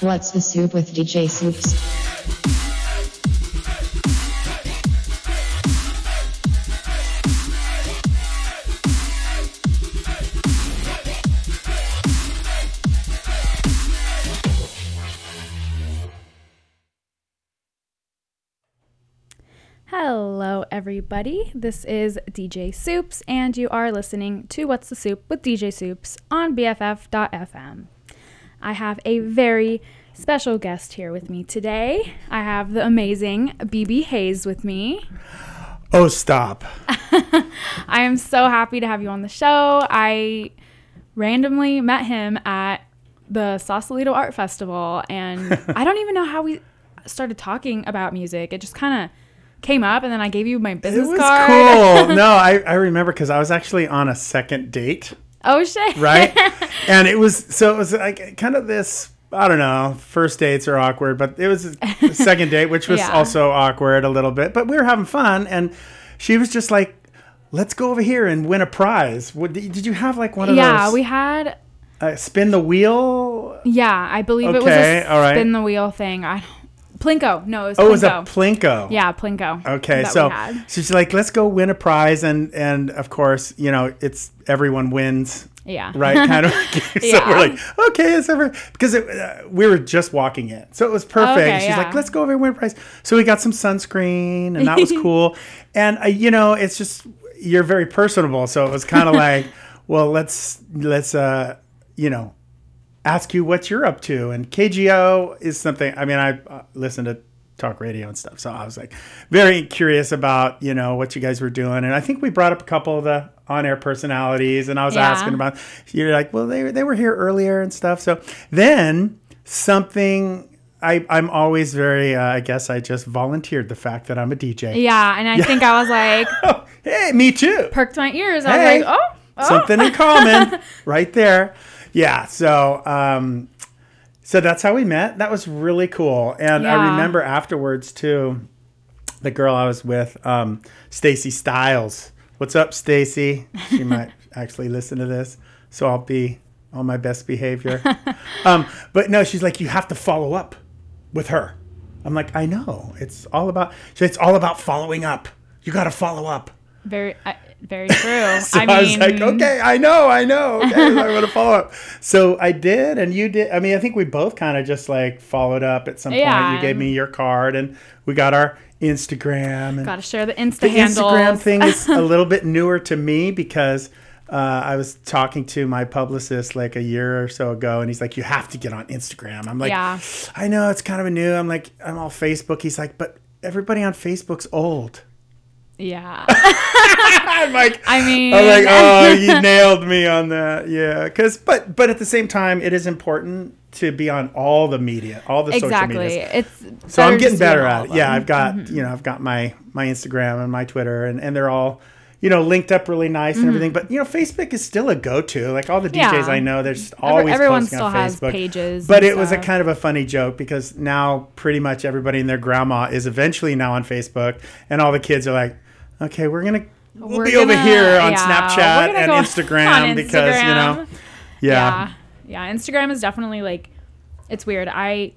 What's the soup with DJ Soups? Hello, everybody. This is DJ Soups, and you are listening to What's the Soup with DJ Soups on BFF.fm. I have a very special guest here with me today. I have the amazing BB Hayes with me. Oh, stop. I am so happy to have you on the show. I randomly met him at the Sausalito Art Festival, and I don't even know how we started talking about music. It just kind of came up, and then I gave you my business It was card. cool. No, I, I remember because I was actually on a second date, Oh shit! right? and it was, so it was like kind of this, I don't know, first dates are awkward, but it was a second date, which was Yeah. also awkward a little bit, but we were having fun. And she was just like, let's go over here and win a prize. What, did you have like one of yeah, those Yeah, we had. uh, spin the wheel? Yeah, I believe it was Okay, a all right. spin the wheel thing. I Plinko. No, it was Oh, it was a Plinko. Plinko. yeah, Plinko. Okay, so so she's like, let's go win a prize, and and of course, you know, it's everyone wins, yeah, right? Kind of. so Yeah. we're like, okay, it's ever because it, uh, we were just walking in, so it was perfect. Okay, she's yeah. like, let's go over and win a prize. So we got some sunscreen, and that was cool. And I, you know, it's just you're very personable, so it was kind of like, well, let's let's uh, you know, ask you what you're up to. And KGO is something, I mean, I uh, listen to talk radio and stuff. So I was like very curious about, you know, what you guys were doing. And I think we brought up a couple of the on air personalities and I was Yeah. asking about, you're like, well, they, they were here earlier and stuff. So then something. I, I'm always very, uh, I guess I just volunteered the fact that I'm a DJ. yeah, and I think I was like hey, me too. perked my ears. I Hey. was like, oh, oh. something in common right there yeah so um so that's how we met. That was really cool. And i remember afterwards too the girl i was with um stacy styles what's up stacy? She might actually listen to this so i'll be on my best behavior. Um but no she's like you have to follow up with her. I'm like i know. It's all about it's all about following up. You got to follow up. Very, I, very true. so I I, mean, was like, okay, I know, I know. Okay, I'm going to follow up. So I did, and you did. I mean, I think we both kind of just like followed up at some Yeah. point. You gave me your card, and we got our Instagram. And gotta share the Insta the handles. Instagram thing is a little bit newer to me because uh, I was talking to my publicist like a year or so ago, and he's like, "You have to get on Instagram." I'm like, Yeah. "I know it's kind of a new." I'm like, "I'm all Facebook." He's like, "But everybody on Facebook's old." Yeah, I'm like, I mean, I'm like, oh, you nailed me on that. Yeah, because but but at the same time, it is important to be on all the media, all the social media. exactly. It's So I'm getting to be on better at it. Yeah. I've got you know I've got my my Instagram and my Twitter, and and they're all you know linked up really nice and everything. But you know, Facebook is still a go to. Like all the DJs Mm-hmm. Yeah. I know, Every- always everyone posting still on has Facebook. pages But it was a kind of a funny joke because now pretty much everybody and their grandma is eventually now on Facebook, and all the kids are like, okay, we're gonna. We'll We're be over gonna- here on yeah, Snapchat and Instagram on because you know, Instagram. yeah, yeah yeah instagram is definitely like it's weird i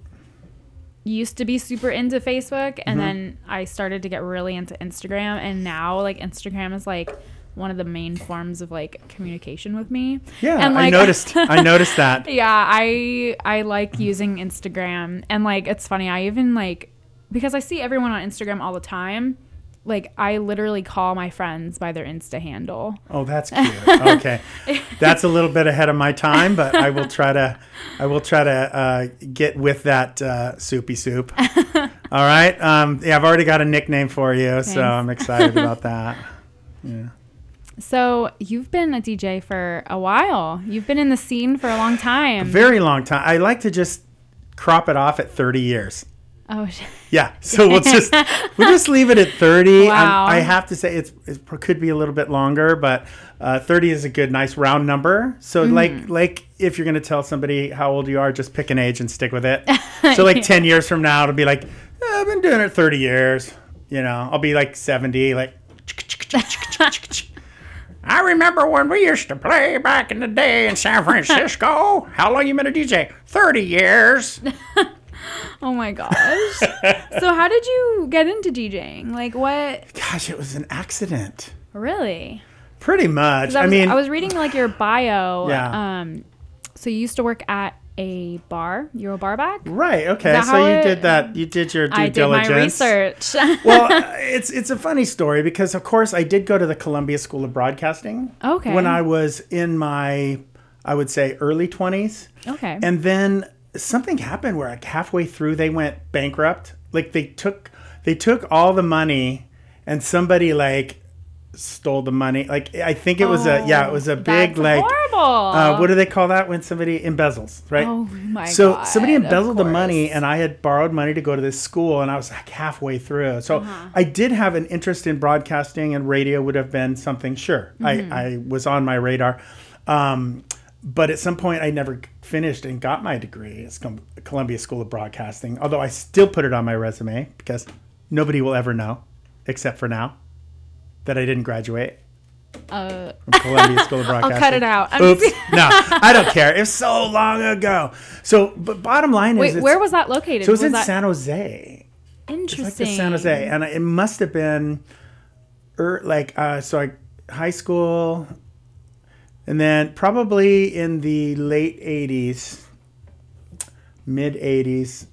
used to be super into facebook Mm-hmm. and then i started to get really into instagram and now like instagram is like one of the main forms of like communication with me yeah. and I like noticed. I noticed that. yeah i i like using instagram and like it's funny i even like because i see everyone on instagram all the time like i literally call my friends by their insta handle Oh, that's cute. Okay, that's a little bit ahead of my time, but I will try to, I will try to uh, get with that uh, soupy soup. All right. Um, yeah, I've already got a nickname for you, so I'm excited about that. Yeah. So you've been a DJ for a while. You've been in the scene for a long time. Very long time. I like to just crop it off at 30 years. Oh, Yeah, so we'll just we'll just leave it at thirty. Um, Wow. I have to say it's it could be a little bit longer, but uh, thirty is a good, nice round number. So Mm-hmm. like like if you're gonna tell somebody how old you are, just pick an age and stick with it. So like ten years from now, it'll be like "Eh, I've been doing it thirty years. You know, I'll be like seventy, like I remember when we used to play back in the day in San Francisco. How long you been a DJ? 30 years. Oh my gosh. so how did you get into DJing? Like what? Gosh, it was an accident. Really? Pretty much. I, I, was, mean, I was reading like your bio. Yeah. Um, so you used to work at a bar. You were a bar back. right. Okay. So you it- did that. You did your due I did diligence. my research. well, it's it's a funny story because of course I did go to the Columbia School of Broadcasting. Okay. When I was in my, I would say early twenties, okay. and then something happened where like halfway through they went bankrupt. Like they took they took all the money, and somebody like stole the money. Like I think it was a yeah, it was a big That's like. horrible. Uh, what do they call that when somebody embezzles, right? Oh my so God, somebody embezzled the money, and I had borrowed money to go to this school, and I was like halfway through. So Uh-huh. I did have an interest in broadcasting, and radio would have been something. Sure, Mm-hmm. I, I was on my radar, um, but at some point I never finished and got my degree at Columbia School of Broadcasting. Although I still put it on my resume because nobody will ever know, except for now, that I didn't graduate Uh, from Columbia School of I'll Broadcasting. cut it out. I'm Oops. no, I don't care. It was so long ago. So, but bottom line is, Wait, it's- where was that located? so it was, in that San Jose, interesting? like the San Jose, and it must have been, er, like uh, so, I high school, and then probably in the late '80s, mid '80s,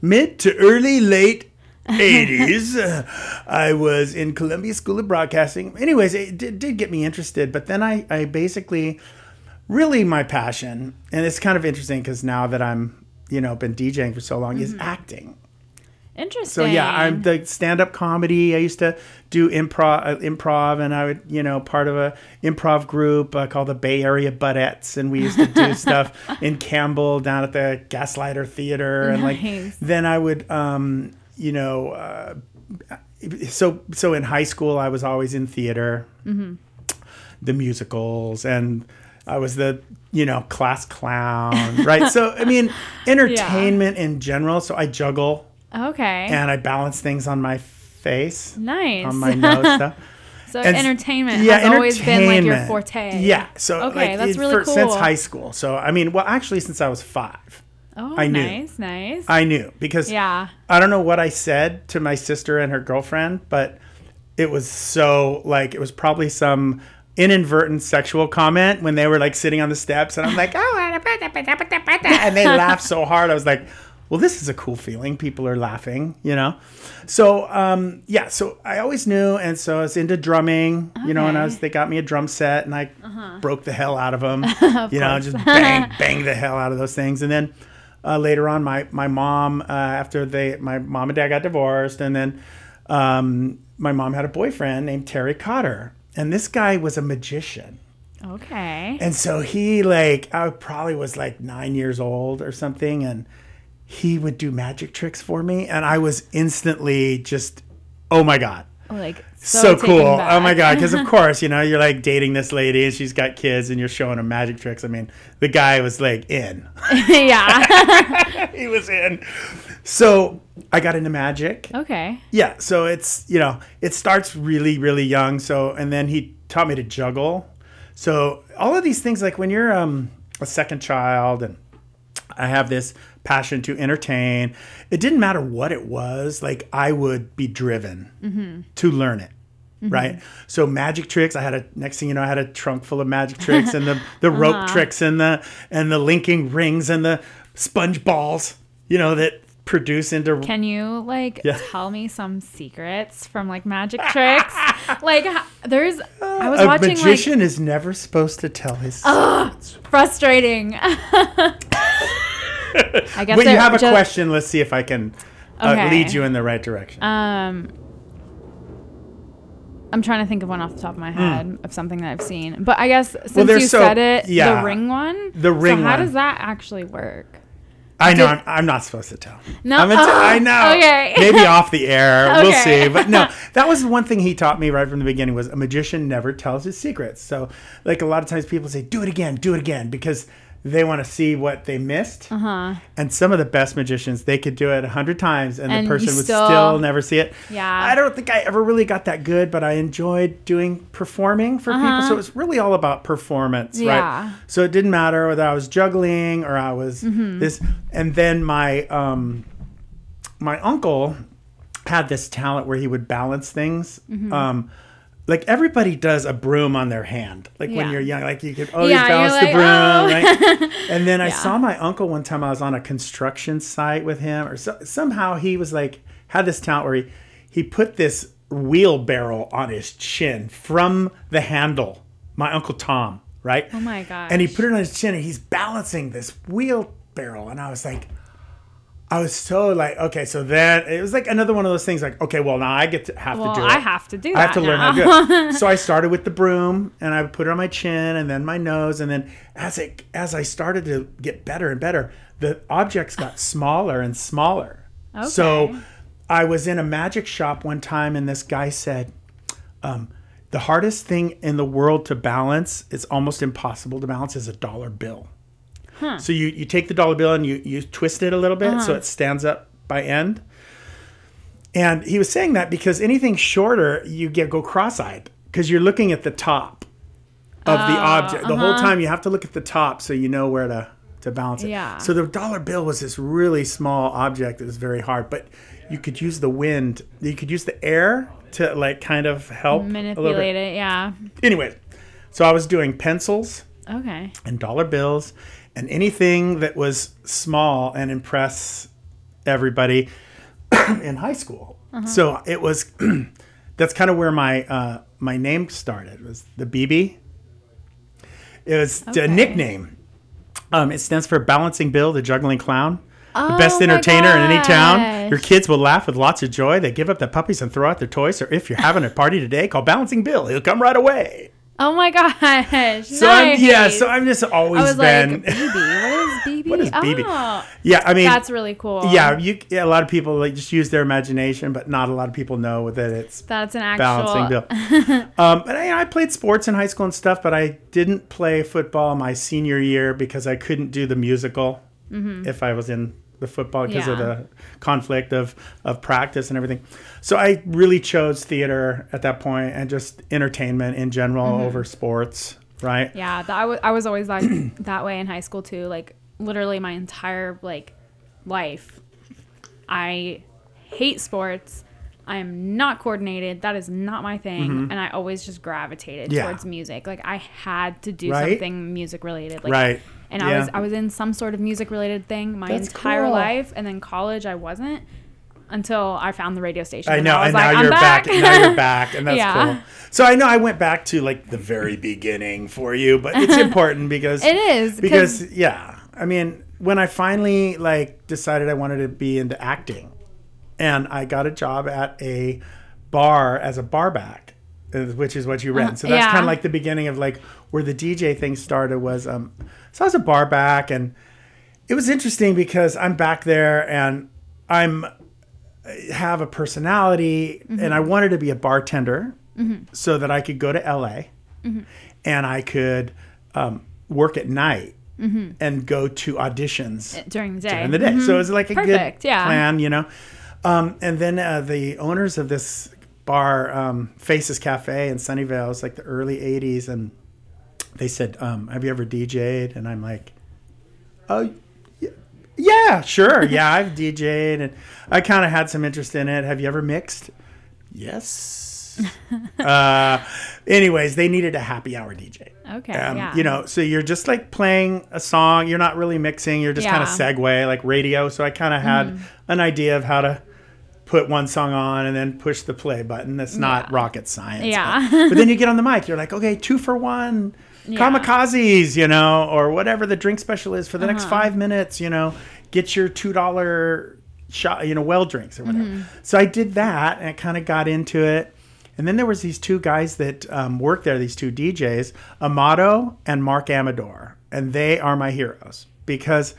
mid to early late 80s. uh, I was in Columbia School of Broadcasting. Anyways, it did, did get me interested, but then I, I basically, really my passion, and it's kind of interesting because now that I'm, you know, been DJing for so long, is acting. Interesting. So yeah, I'm the stand-up comedy. I used to do improv, uh, improv, and I would, you know, part of a improv group uh, called the Bay Area Buttettes, and we used to do stuff in Campbell down at the Gaslighter Theater, and like then I would, um, you know, uh, so so in high school I was always in theater, the musicals, and I was the you know class clown, right? So I mean, entertainment in general. So I juggle Okay. and I balance things on my face, nice. on my nose stuff. so And entertainment has always been like your forte. Yeah. So Okay, like, that's really for- Since high school. So I mean, well, actually, since I was five, Oh, I knew. nice, nice. I knew because yeah. I don't know what I said to my sister and her girlfriend, but it was so like it was probably some inadvertent sexual comment when they were like sitting on the steps, and I'm like, oh, and they laughed so hard. I was like, well, this is a cool feeling. People are laughing, you know. So um, yeah, so I always knew, and so I was into drumming, you know, and I was they got me a drum set, and I broke the hell out of them, you know, just bang bang the hell out of those things, and then uh, later on, my my mom uh, after they my mom and dad got divorced, and then um, my mom had a boyfriend named Terry Cotter, and this guy was a magician. Okay. And so he like I probably was like nine years old or something, and he would do magic tricks for me, and I was instantly just, oh my god, like so, taken cool, oh my god, because of course you know you're like dating this lady and she's got kids and you're showing her magic tricks. I mean, the guy was like in, yeah. he was in. So I got into magic. okay. Yeah, so it's you know it starts really really young. So and then he taught me to juggle. So all of these things like when you're um, a second child and I have this passion to entertain. It didn't matter what it was. Like I would be driven to learn it. Right. So magic tricks. I had a next thing you know, I had a trunk full of magic tricks and the, the rope uh-huh. tricks and the and the linking rings and the sponge balls, you know, that produce into Can you like Yeah. tell me some secrets from like magic tricks? like there's I was a watching magician is never supposed to tell his like frustrating. I guess you have a just- question. Let's see if I can uh, Okay. lead you in the right direction. Um I'm trying to think of one off the top of my head of something that I've seen. But I guess since Hmm. there's you so- said it, yeah. the ring one. The ring So how one. does that actually work? I know. I'm, I'm not supposed to tell. No? I'm t- Oh, I know. okay. Maybe off the air. We'll see. But no, that was one thing he taught me right from the beginning was a magician never tells his secrets. So like a lot of times people say, do it again, do it again. Because they want to see what they missed. Uh-huh. And some of the best magicians, they could do it a hundred times, and, And the person you would still- still, never see it. Yeah. I don't think I ever really got that good, but I enjoyed doing performing for people. So it was really all about performance, Uh-huh. Yeah. right? So it didn't matter whether I was juggling or I was Mm-hmm. this. And then my um, my uncle had this talent where he would balance things. Mm-hmm. Um, like everybody does a broom on their hand. Like when you're young, like you could oh, always Yeah, balance you're the broom. "Oh." Right? And then I Yeah. saw my uncle one time. I was on a construction site with him, or so, somehow he was like had this talent where he he put this wheelbarrow on his chin from the handle. My uncle Tom, right? Oh my god! And he put it on his chin, and he's balancing this wheelbarrow, and I was like. I was so like, okay, so then it was like another one of those things like, okay, well, now I get to have well, to do it. I have to do that. I have to learn how to do it. So I started with the broom and I put it on my chin and then my nose and then as it as I started to get better and better, the objects got smaller and smaller. Okay. So I was in a magic shop one time and this guy said, um, the hardest thing in the world to balance, it's almost impossible to balance, is a dollar bill. So you, you take the dollar bill and you, you twist it a little bit so uh-huh. it stands up by end. And he was saying that because anything shorter, you get go cross-eyed because you're looking at the top of the oh, object. The whole uh-huh. time you have to look at the top so you know where to to balance it. Yeah. So the dollar bill was this really small object that was very hard, but you could use the wind, you could use the air to like kind of help Manipulate it. Yeah. Anyway, so I was doing pencils Okay. and dollar bills and anything that was small and impress everybody in high school. So it was that's kind of where my uh, my name started was the BB. It was Okay. a nickname. Um, it stands for Balancing Bill, the Juggling Clown. the Oh best my entertainer in any town. Your kids will laugh with lots of joy. They give up their puppies and throw out their toys. Or if you're having a party today, call Balancing Bill. He'll come right away. Oh my gosh. So I'm, yeah, so I'm just always I was been. like, BB. What is BB? What is BB? Oh, yeah, I mean, that's really cool. yeah, you. Yeah, a lot of people like just use their imagination, but not a lot of people know that it's That's an actual. balancing bill. um, but I, I played sports in high school and stuff, but I didn't play football my senior year because I couldn't do the musical if I was in the football because of Mm-hmm. The conflict of of practice and everything. So I really chose theater at that point and just entertainment in general Mm-hmm. over sports, right? Yeah, that, I, w- I was always like that way in high school too. Like literally my entire like life, I hate sports. I am not coordinated. That is not my thing, and I always just gravitated Mm-hmm. Yeah. towards music. Like I had to do Right? something music related. Like, Right. And I was I was in some sort of music related thing my That's entire cool. life, and then college I wasn't until I found the radio station. I and know, I was and like, now I'm you're back. back. and now you're back, and that's Yeah. cool. So I know I went back to like the very beginning for you, but it's important because It is, because yeah, I mean when I finally like decided I wanted to be into acting, and I got a job at a bar as a barback, uh, which is what you read. so that's yeah. kind of like the beginning of like where the DJ thing started. Was um, so I was a bar back, and it was interesting because I'm back there and I'm have a personality and I wanted to be a bartender so that I could go to LA and I could um, work at night and go to auditions during the day. during the day. So it was like a Perfect, good yeah. plan, you know. Um, and then uh, the owners of this bar, um, Faces Cafe in Sunnyvale, it was like the early '80s, and they said, um, "Have you ever DJ'd?" And I'm like, "Oh, yeah, sure, yeah, I've DJ'd, and I kind of had some interest in it. Have you ever mixed?" Yes. uh, anyways, they needed a happy hour DJ. Okay, Um, yeah. You know, so you're just like playing a song. You're not really mixing. You're just kind of segue, like radio. So I kind of had an idea of how to put one song on and then push the play button. That's not Yeah. rocket science. Yeah. But, but then you get on the mic. You're like, okay, two for one. Yeah. Kamikazes, you know, or whatever the drink special is for the next Uh-huh. five minutes, you know, get your two dollar shot, you know, well drinks or whatever. Mm-hmm. So I did that and I kind of got into it. And then there was these two guys that um, worked there, these two DJs, Amato and Mark Amador, and they are my heroes because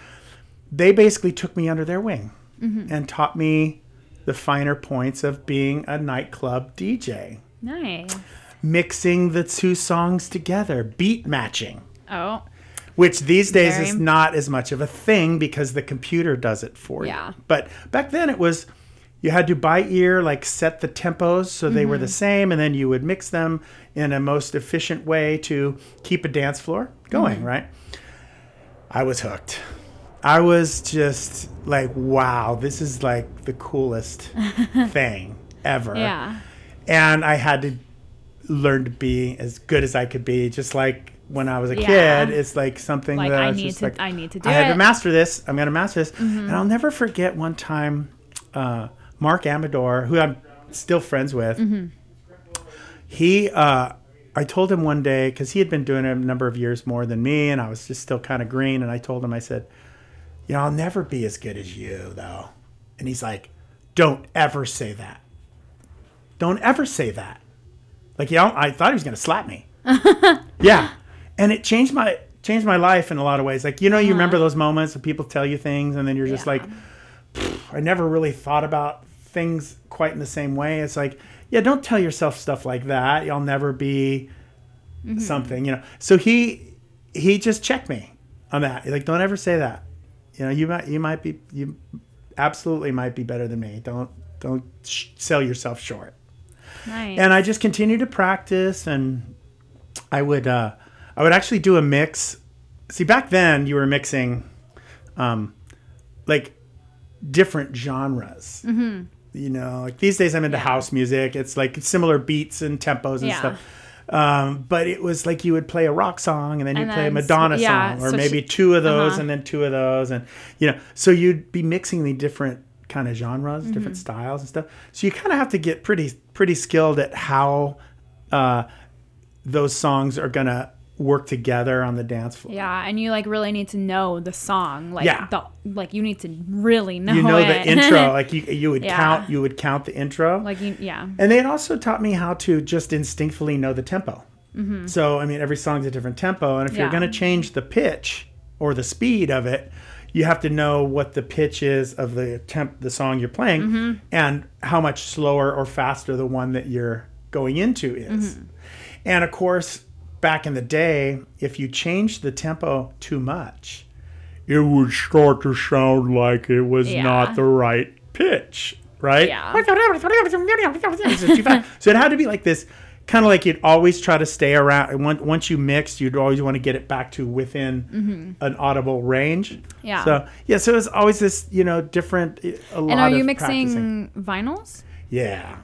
they basically took me under their wing Mm-hmm. and taught me the finer points of being a nightclub DJ, nice. Mixing the two songs together, beat matching. Oh, which these days Very- is not as much of a thing because the computer does it for Yeah. you. But back then it was you had to by ear like set the tempos so they were Mm-hmm. the same and then you would mix them in a most efficient way to keep a dance floor going, Mm-hmm. right? I was hooked. I was just like, wow, this is like the coolest thing ever Yeah. and I had to learn to be as good as I could be, just like when I was a Yeah. kid. It's like something Like, that I was need to- like, I need to do I had to master this. I'm gonna master this, Mm-hmm. and I'll never forget one time, uh, Mark Amador, who I'm still friends with. Mm-hmm. He, uh, I told him one day because he had been doing it a number of years more than me, and I was just still kind of green. And I told him, I said, you know, I'll never be as good as you, though. And he's like, don't ever say that. Don't ever say that. Like, you know, I thought he was going to slap me. yeah. And it changed my changed my life in a lot of ways. Like, you know, you remember uh-huh. those moments when people tell you things and then you're just Yeah. like, I never really thought about things quite in the same way. It's like, yeah, don't tell yourself stuff like that. You'll never be mm-hmm. something, you know. So he he just checked me on that. He's like, don't ever say that. You know, you might you might be you absolutely might be better than me. Don't don't sh- sell yourself short. Nice. And I just continued to practice, and I would uh, I would actually do a mix. See, back then you were mixing, um, like different genres. Mm-hmm. You know, like these days I'm into Yeah. house music. It's like similar beats and tempos and Yeah. stuff. Um, but it was like you would play a rock song and then you play a then sw- Madonna yeah, song, or maybe two of those uh-huh. and then two of those, and you know, so you'd be mixing the different kind of genres, different Mm-hmm. styles and stuff. So you kind of have to get pretty pretty skilled at how uh, those songs are gonna work together on the dance floor. yeah, and you like really need to know the song. Like Yeah. the like you need to really know You know it. the intro, like you you would Yeah. count you would count the intro. like you yeah. And they had also taught me how to just instinctively know the tempo. So, I mean, every song's a different tempo. And if you're Mm-hmm. Going to change the pitch or the speed of it, you have to know what the pitch is of the temp, the song you're playing, Mm-hmm. and how much slower or faster the one that you're going into is. Mm-hmm. And of course, back in the day, if you changed the tempo too much, it would start to sound like it was Yeah. not the right pitch, right? Yeah. It's too fast. So it had to be like this, kind of like you'd always try to stay around. and Once once you mixed, you'd always want to get it back to within an audible range. Mm-hmm. Yeah. So yeah, so it's always this, you know, different. A lot And are you mixing practicing. vinyls? Yeah.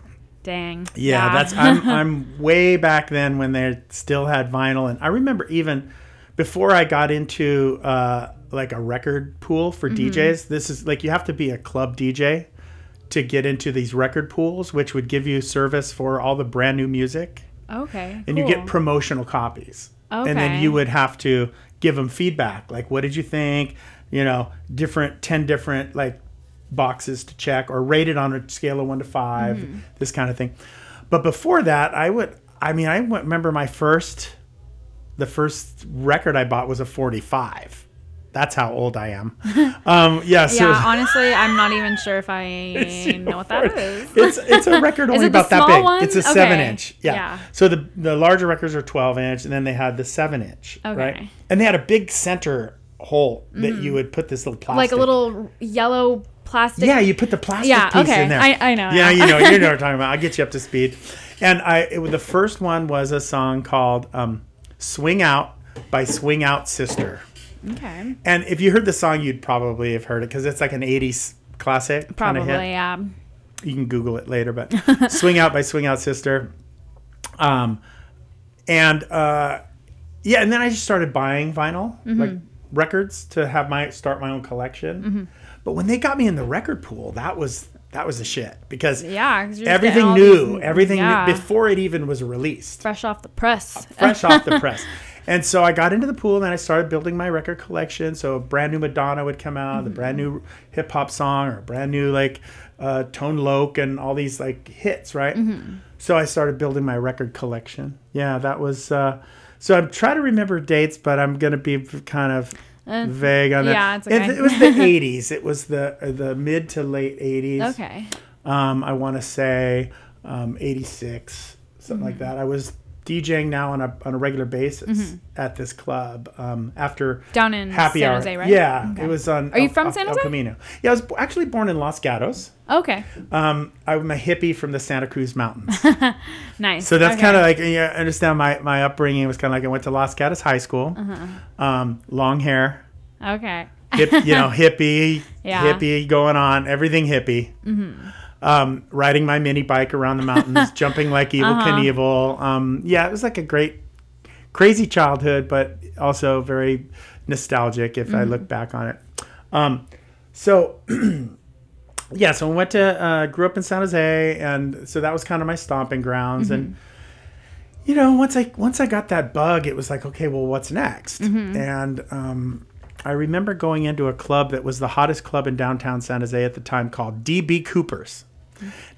Dang. Yeah, that's I'm I'm way back then when they still had vinyl, and I remember even before I got into uh, like a record pool for Mm-hmm. DJs. This is like you have to be a club DJ to get into these record pools, which would give you service for all the brand new music, okay. and you get promotional copies, and then you would have to give them feedback, like what did you think? You know, different ten different like boxes to check or rate it on a scale of one to 5 Mm-hmm. this kind of thing. But before that, I would, I mean, I remember my first, the first record I bought was a 45. That's how old I am. Um, yeah, so Yeah, honestly, I'm not even sure if I know what that is. it's it's a record only about that big. one? It's a seven inch. Yeah. Yeah. So the the larger records are twelve inch, and then they had the seven inch. Right. Okay. And they had a big center hole that you would put this little plastic. Mm-hmm. like a little yellow plastic. Yeah, you put the plastic Yeah, piece okay. in there. I- I know Yeah, you know, you know what I'm talking about. I'll get you up to speed. And I, it, the first one was a song called um, "Swing Out" by Swing Out Sister. Okay. And if you heard the song, you'd probably have heard it because it's like an '80s classic. Probably, hit yeah. you can Google it later, but Swing Out by Swing Out Sister. Um, and uh, yeah, and then I just started buying vinyl, Mm-hmm. like records, to have my start my own collection. Mm-hmm. But when they got me in the record pool, that was that was the shit because Yeah. everything new, these- everything yeah. new, before it even was released fresh off the press. fresh off the press. And so I got into the pool and I started building my record collection. So a brand new Madonna would come out, the brand new hip hop song, or a brand new like uh, Tone Loc and all these like hits, right? So I started building my record collection. Yeah, that was. Uh, so I'm trying to remember dates, but I'm gonna be kind of vague on that. yeah, it's It- okay. It, was the 80s. It was the uh, the mid to late 80s. Okay. Um, I want to say um, 86, something like that. I was DJing now on a on a regular basis at this club. Um, after Down in happy San hour, Jose, right? Yeah, Okay. it was on. Are you from El- San El Jose? Camino. Yeah, I was actually born in Los Gatos. Okay. Um, I'm a hippie from the Santa Cruz Mountains. Nice. So that's Okay. kind of like you understand my my upbringing was kind of like I went to Los Gatos High School, Uh-huh. um, long hair, Okay. hip, you know, hippie, Yeah. hippie going on, everything hippie. Um, riding my mini bike around the mountains, jumping like Evil Uh-huh. Knievel. Um, yeah, it was like a great, crazy childhood, but also very nostalgic if I look back on it. Um, so. Yeah, so I went to uh, grew up in San Jose, and so that was kind of my stomping grounds. And you know, once I once I got that bug, it was like, okay, well, what's next? And um, I remember going into a club that was the hottest club in downtown San Jose at the time called DB Cooper's.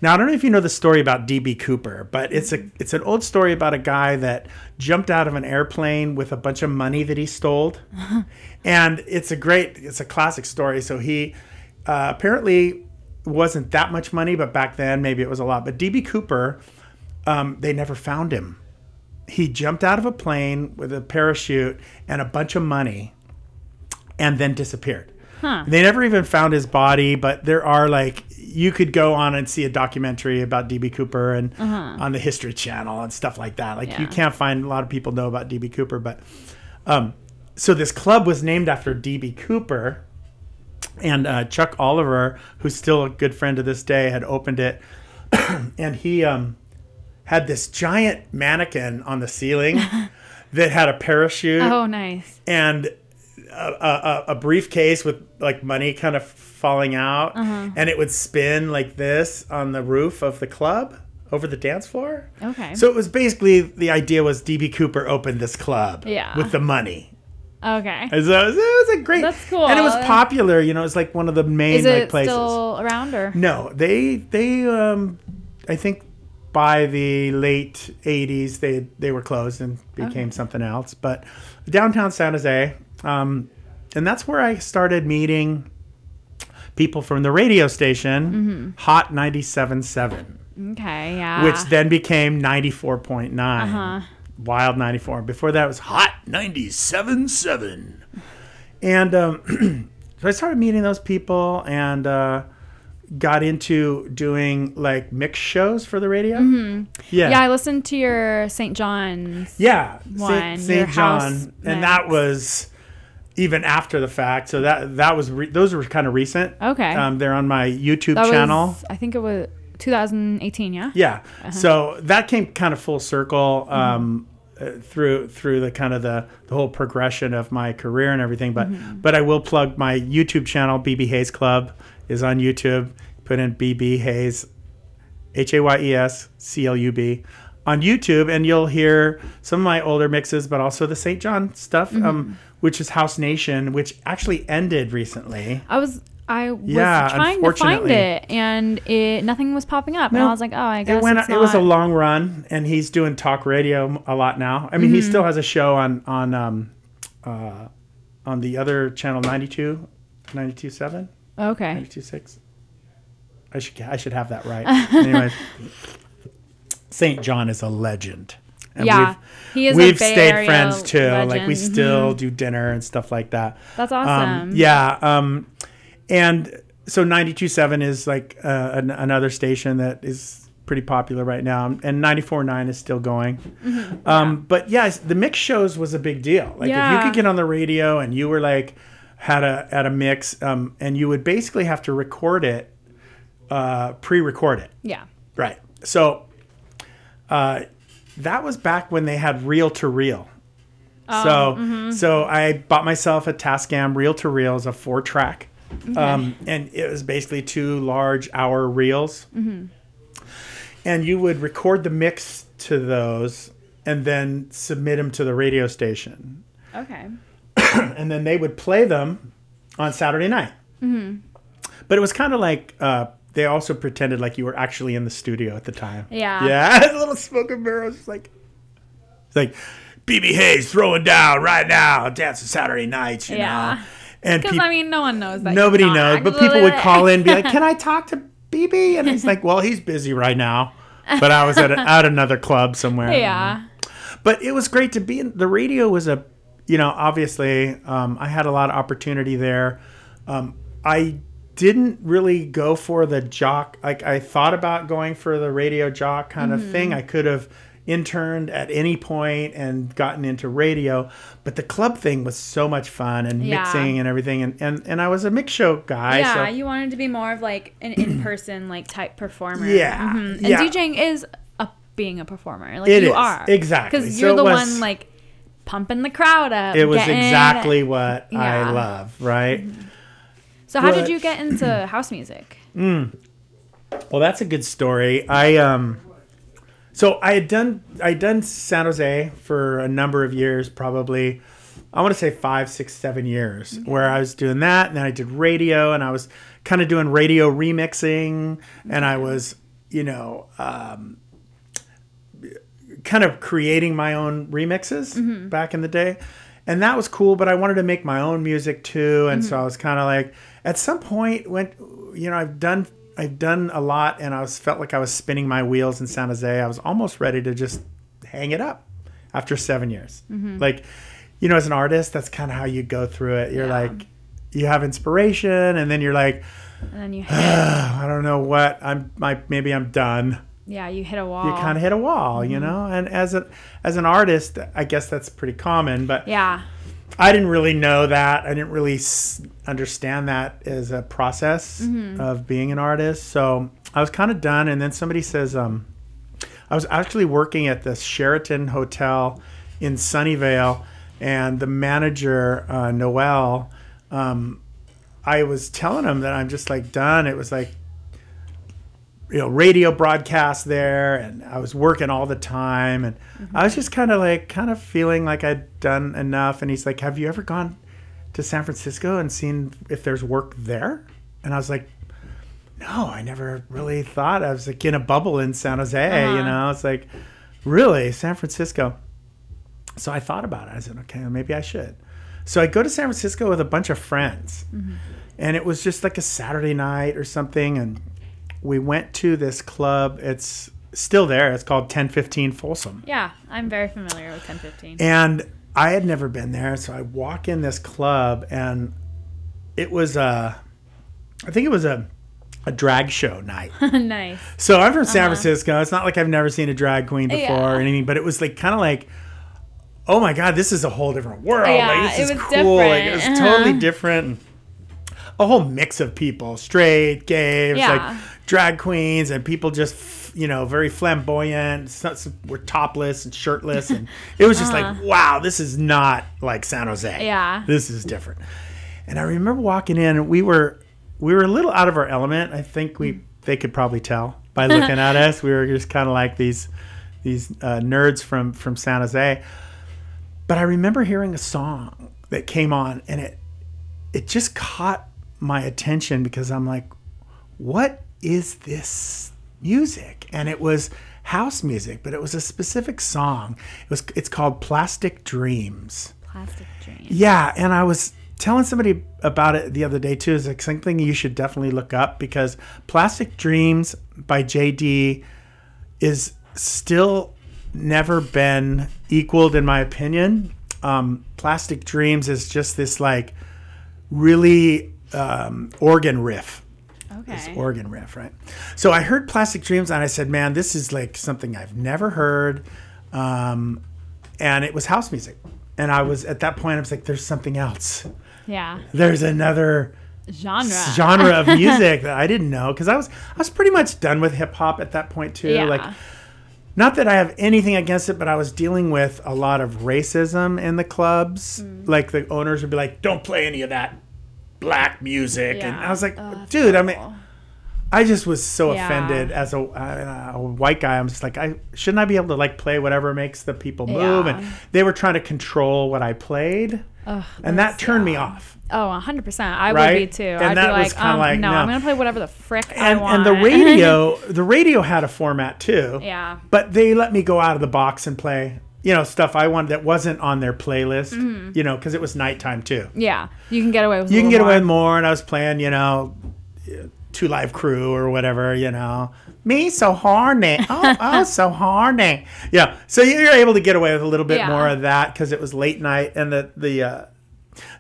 Now I don't know if you know the story about DB Cooper, but it's a it's an old story about a guy that jumped out of an airplane with a bunch of money that he stole, and it's a great it's a classic story. So he uh, apparently wasn't that much money, but back then maybe it was a lot. But DB Cooper, um, they never found him. He jumped out of a plane with a parachute and a bunch of money, and then disappeared. Huh. They never even found his body, but there are like you could go on and see a documentary about DB Cooper and on the History Channel and stuff like that. Like you can't find a lot of people know about DB Cooper, but um, so this club was named after DB Cooper, and uh, Chuck Oliver, who's still a good friend to this day, had opened it, and he um, had this giant mannequin on the ceiling that had a parachute Oh, nice. and a, a, a briefcase with like money kind of falling out, Uh-huh. and it would spin like this on the roof of the club over the dance floor. Okay. So it was basically the idea was DB Cooper opened this club Yeah. with the money. Okay. And so it was, it was a great. That's cool. And it was popular. You know, it's like one of the main Is like it places. still around or? No, they they um, I think by the late '80s they they were closed and became something else. But downtown San Jose, um, and that's where I started meeting people from the radio station Hot 97.7, Okay. Yeah. which then became 94.9. Uh-huh. Wild 94. Before that was Hot 97.7. And um, so I started meeting those people and uh, got into doing like mix shows for the radio. Mm-hmm. Yeah. Yeah, I listened to your St. John's. Yeah. One, St. your St. John. house And that was even after the fact. So that that was re- those were kind of recent. Okay. Um, they're on my YouTube that channel. was, I think it was 2018. Yeah. Yeah. Uh-huh. So that came kind of full circle Mm-hmm. um, uh, through through the kind of the, the whole progression of my career and everything. But Mm-hmm. but I will plug my YouTube channel. BB Hayes Club is on YouTube. Put in BB Hayes, H A Y E S C L U B. On YouTube, and you'll hear some of my older mixes, but also the St. John stuff, Mm-hmm. um, which is House Nation, which actually ended recently. I was I was Yeah, trying to find it and it nothing was popping up and I was like, oh, I guess it went. it's It was a long run, and he's doing talk radio a lot now. I mean, Mm-hmm. he still has a show on on um, uh, on the other channel 92, 92.7, Okay. 92.6. I should I should have that right. Anyways, St. John is a legend. And Yeah, we've, he is we've stayed friends too. Like we legend. Mm-hmm. still do dinner and stuff like that. That's Um, awesome. yeah. Um, and so 92.7 is like uh, an, another station that is pretty popular right now. And 94.9 is still going. Mm-hmm. Um, but yeah, the mix shows was a big deal. Like if you could get on the radio and you were like, had a, at a mix um, and you would basically have to record it, uh, pre-record it. Yeah. Right. So uh, that was back when they had reel to reel. Oh, So mm-hmm. so I bought myself a Tascam reel to reel as a four track. Um, and it was basically two large hour reels. Mm-hmm. And you would record the mix to those and then submit them to the radio station. Okay. And then they would play them on Saturday night. Mm-hmm. But it was kind of like uh, they also pretended like you were actually in the studio at the time. Yeah. Yeah, a little smoking barrels. It's like, it's like BB Hayes throwing down right now, dancing Saturday nights. You Yeah. know, and Because peop- I mean, no one knows that. nobody knows, but people would call in, and be like, "Can I talk to BB?" And he's like, "Well, he's busy right now." But I was at, a, at another club somewhere. Yeah. but it was great to be in the radio was a you know obviously um, i had a lot of opportunity there um, i didn't really go for the jock like i thought about going for the radio jock kind of thing Mm-hmm. i could have interned at any point and gotten into radio but the club thing was so much fun and Yeah. mixing and everything and, and and i was a mix show guy yeah, so you wanted to be more of like an in-person like type performer. Yeah, Mhm. And yeah. DJing is a, being a performer. Like It you is, are exactly. because you're it the was- one like pumping the crowd up. it was exactly what Yeah. Mm-hmm. i love right So how but- did you get into house music? Hmm. Well, that's a good story. I um, so I had done I had done San Jose for a number of years, probably I want to say five, six, seven years, mm-hmm. where I was doing that, and then I did radio, and I was kind of doing radio remixing, and I mm-hmm. was, you know, um, kind of creating my own remixes mm-hmm. back in the day. And that was cool, but I wanted to make my own music too. And so I was kind of like, at some point, when you know, I've done, I've done a lot, and I was felt like I was spinning my wheels in San Jose. I was almost ready to just hang it up after seven years. Mm-hmm. Like, you know, as an artist, that's kind of how you go through it. You're Yeah. like, you have inspiration, and then you're like, And then you I don't know what I'm. My maybe I'm done yeah, you hit a wall. you kind of hit a wall, you mm-hmm. know. And as a as an artist, I guess that's pretty common. But yeah, I didn't really know that. I didn't really s- understand that as a process of being an artist. So I was kind of done. And then somebody says, um, I was actually working at the Sheraton Hotel in Sunnyvale, and the manager uh, Noel. Um, I was telling him that I'm just like done. It was like you know radio broadcast there and i was working all the time and i was just kind of like kind of feeling like i'd done enough and he's like have you ever gone to san francisco and seen if there's work there? And i was like no i never really thought. I was like in a bubble in san jose you Uh-huh. know? It's like really? San francisco? So i thought about it. I said okay maybe i should. So i go to san francisco with a bunch of friends. And it was just like a saturday night or something and we went to this club. It's still there. It's called 1015 Folsom. yeah. I'm very familiar with 1015. And I had never been there, so I walk in this club and it was a I think it was a a drag show night. nice. So I'm from San Francisco. It's not like I've never seen a drag queen before Uh-huh. Yeah. or anything, but it was like kind of like oh my god, this is a whole different world. Yeah, like this it is was cool. Like it was totally Uh-huh. different. A whole mix of people, straight, gay, Yeah. like drag queens and people just you know very flamboyant some, some were topless and shirtless and it was just like wow this is not like san jose Uh-huh. Yeah. this is different and i remember walking in and we were we were a little out of our element i think we they could probably tell by looking at us we were just kind of like these these uh, nerds from from san jose but i remember hearing a song that came on and it it just caught my attention because i'm like what is this music? And it was house music, but it was a specific song. It was it's called Plastic Dreams. Plastic dream. Yeah, and I was telling somebody about it the other day too. It's like something you should definitely look up because Plastic Dreams by Jaydee is still never been equaled in my opinion. Um, Plastic Dreams is just this like really um, organ riff Okay. organ riff, right? So I heard Plastic Dreams and I said, man, this is like something I've never heard. Um, and it was house music. And I was at that point, I was like, there's something else. yeah. There's another Genre. genre of music that I didn't know because I was I was pretty much done with hip hop at that point too. Yeah. Like, not that I have anything against it, but I was dealing with a lot of racism in the clubs. Mm. Like the owners would be like, "Don't play any of that black music," and I was like, Oh, "Dude, I mean." I just was so Yeah. offended as a, uh, a white guy. I'm just like, I shouldn't I be able to like play whatever makes the people move? Yeah. And they were trying to control what I played, Ugh, and that turned me off. Oh, 100%. I Right? would be too. And I'd that be was like, kinda um, like, no, no. I'm going to play whatever the frick I And want. and the radio, the radio had a format too. yeah. But they let me go out of the box and play, you know, stuff I wanted that wasn't on their playlist. Mm-hmm. You know, because it was nighttime too. Yeah. You can get away with You can get away more. with more, and I was playing, you know, Two Live Crew or whatever, you know. Me so horny. Oh, oh, so horny. Yeah. So you're able to get away with a little bit Yeah. more of that because it was late night and the the uh,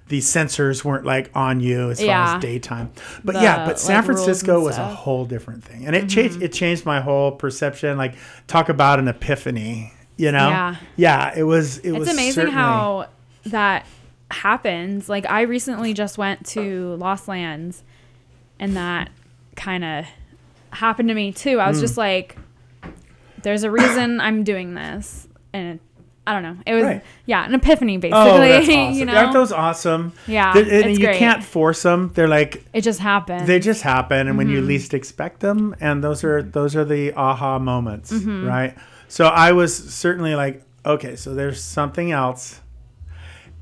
the censors weren't like on you as far as daytime. But The, yeah, but San like, Francisco was a. Mm-hmm. whole different thing, and it changed. It changed my whole perception. Like talk about an epiphany. You know. Yeah. Yeah. It was. It was it's amazing certainly- how that happens. Like I recently just went to Lost Lands and that kind of happened to me too. I was just like there's a reason I'm doing this and I don't know. It was Right. yeah, an epiphany basically, Oh, that's awesome. you know. Aren't those awesome? Yeah, and it's you great. can't force them. They're like it just happened. they just happen, and when Mm-hmm. you least expect them, and those are those are the aha moments, Mm-hmm. right? So I was certainly like, okay, so there's something else,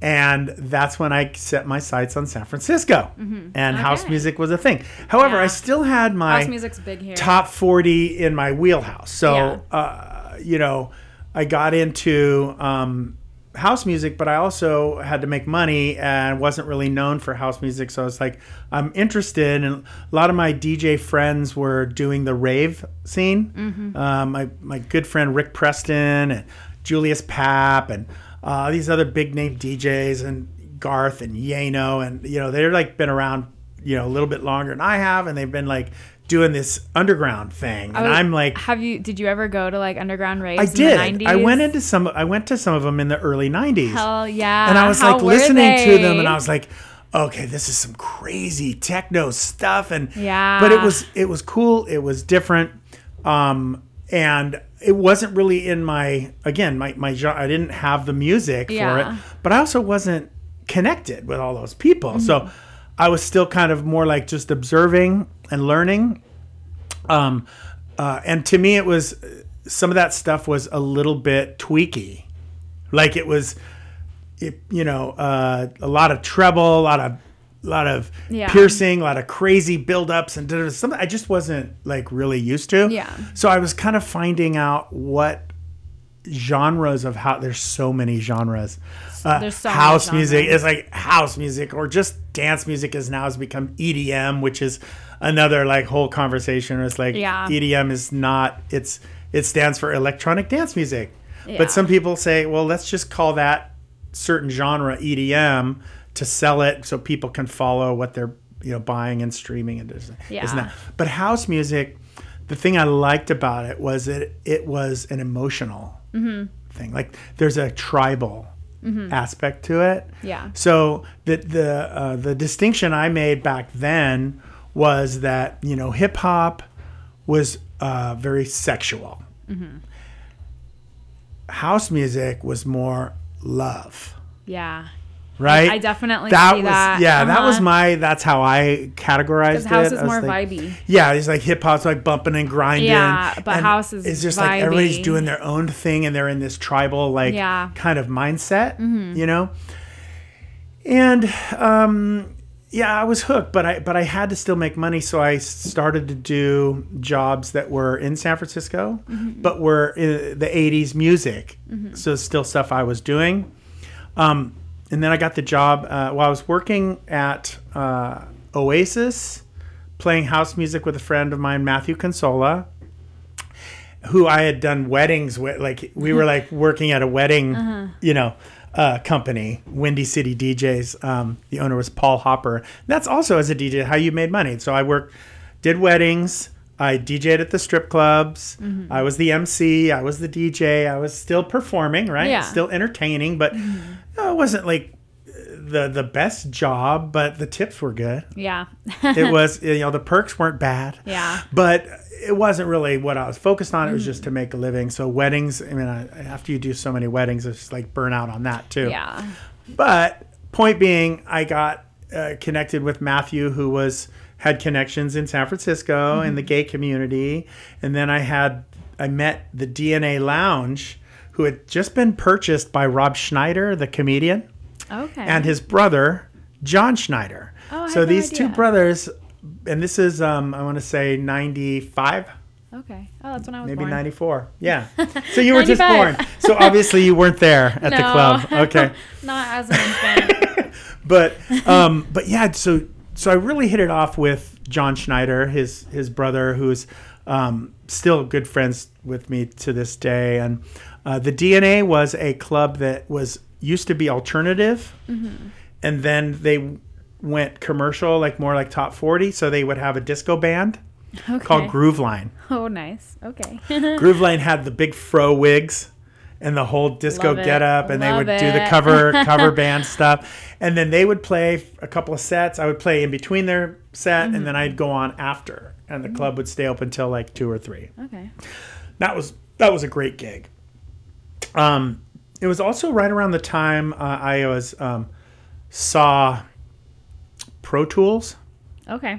and that's when I set my sights on San Francisco, and house music was a thing. However, Yeah. I still had my House music's big here. top 40 in my wheelhouse. So, Yeah. uh, you know, I got into um, house music, but I also had to make money and wasn't really known for house music. So I was like, I'm interested. And a lot of my DJ friends were doing the rave scene. Mm-hmm. Uh, my, my good friend Rick Preston and Julius Papp and uh, these other big name DJs and Garth and Yano. And, you know, they're like been around, you know, a little bit longer than I have. And they've been like doing this underground thing. And was- I'm like, have you did you ever go to like underground raves I in did. the 90s? I went into some. I went to some of them in the early '90s, Hell yeah. and I was How like listening to them, and I was like, okay, this is some crazy techno stuff, and Yeah. but it was it was cool. It was different, um, and it wasn't really in my again my my genre. I didn't have the music for it, but I also wasn't connected with all those people, so I was still kind of more like just observing and learning um, uh, and to me, it was some of that stuff was a little bit tweaky, like it was, it, you know, uh, a lot of treble, a lot of, a lot of Yeah. piercing, a lot of crazy buildups, and something I just wasn't like really used to. Yeah. So I was kind of finding out what genres of how there's so many genres. Uh, There's so many house music is like house music or just dance music is now has become EDM, which is another like whole conversation. It's like Yeah. EDM is not it's it stands for electronic dance music. Yeah. But some people say, well, let's just call that certain genre EDM to sell it so people can follow what they're you know buying and streaming and isn't Yeah. that. But house music, the thing I liked about it was that it was an emotional Mm-hmm. thing. Like there's a tribal aspect to it. Yeah. So the the uh, the distinction I made back then was that you know hip hop was uh, very sexual. Mm-hmm. House music was more love, Yeah. Right? I definitely that was that. yeah. That was Uh-huh. my that's how I categorized Because it. house is more like- vibey. yeah, it's like hip hop's like bumping and grinding. Yeah, but house is it's just like everybody's doing their own thing and they're in this tribal like Yeah. Mm-hmm. kind of mindset, you know. And um, yeah, I was hooked, but I but I had to still make money, so I started to do jobs that were in San Francisco, Mm-hmm. but were in the '80s music, so still stuff I was doing. Um, and then I got the job uh, while I was working at uh, Oasis, playing house music with a friend of mine, Matthew Consola, who I had done weddings with. Like we were like working at a wedding, you know, uh, company, Windy City DJs. Um, the owner was Paul Hopper. That's also as a DJ how you made money. So I worked, did weddings. I DJ'd at the strip clubs. I was the MC. I was the DJ. I was still performing, right? Yeah. Still entertaining, but uh, it wasn't like the the best job. But the tips were good. Yeah. It was you know the perks weren't bad yeah. but it wasn't really what I was focused on. It was just to make a living. So weddings, I mean, I, after you do so many weddings, it's like burnout on that too. Yeah. But point being, I got uh, connected with Matthew, who was had connections in San Francisco in the gay community, and then I had I met the DNA Lounge, who had just been purchased by Rob Schneider, the comedian Okay. and his brother John Schneider. Oh, I had so no these two brothers, and this is um, I want to say ninety five, okay. Oh, that's when I was maybe born. ninety four. Yeah. So you were just born. So obviously you weren't there at the club. Okay. Not as an infant. But um, but yeah. So so I really hit it off with John Schneider, his his brother, who's um, still good friends with me to this day. And uh, the DNA was a club that was used to be alternative, and then they went commercial, like more like top forty. So they would have a disco band Okay. called Groove Line. Oh, nice. Okay. Groove Line had the big fro wigs and the whole disco get up and they Love would do the cover cover band stuff and then they would play a couple of sets i would play in between their set and Mm-hmm. then i'd go on after and the club would stay open till like two or three okay. that was that was a great gig um it was also right around the time uh, i was um saw pro tools Okay.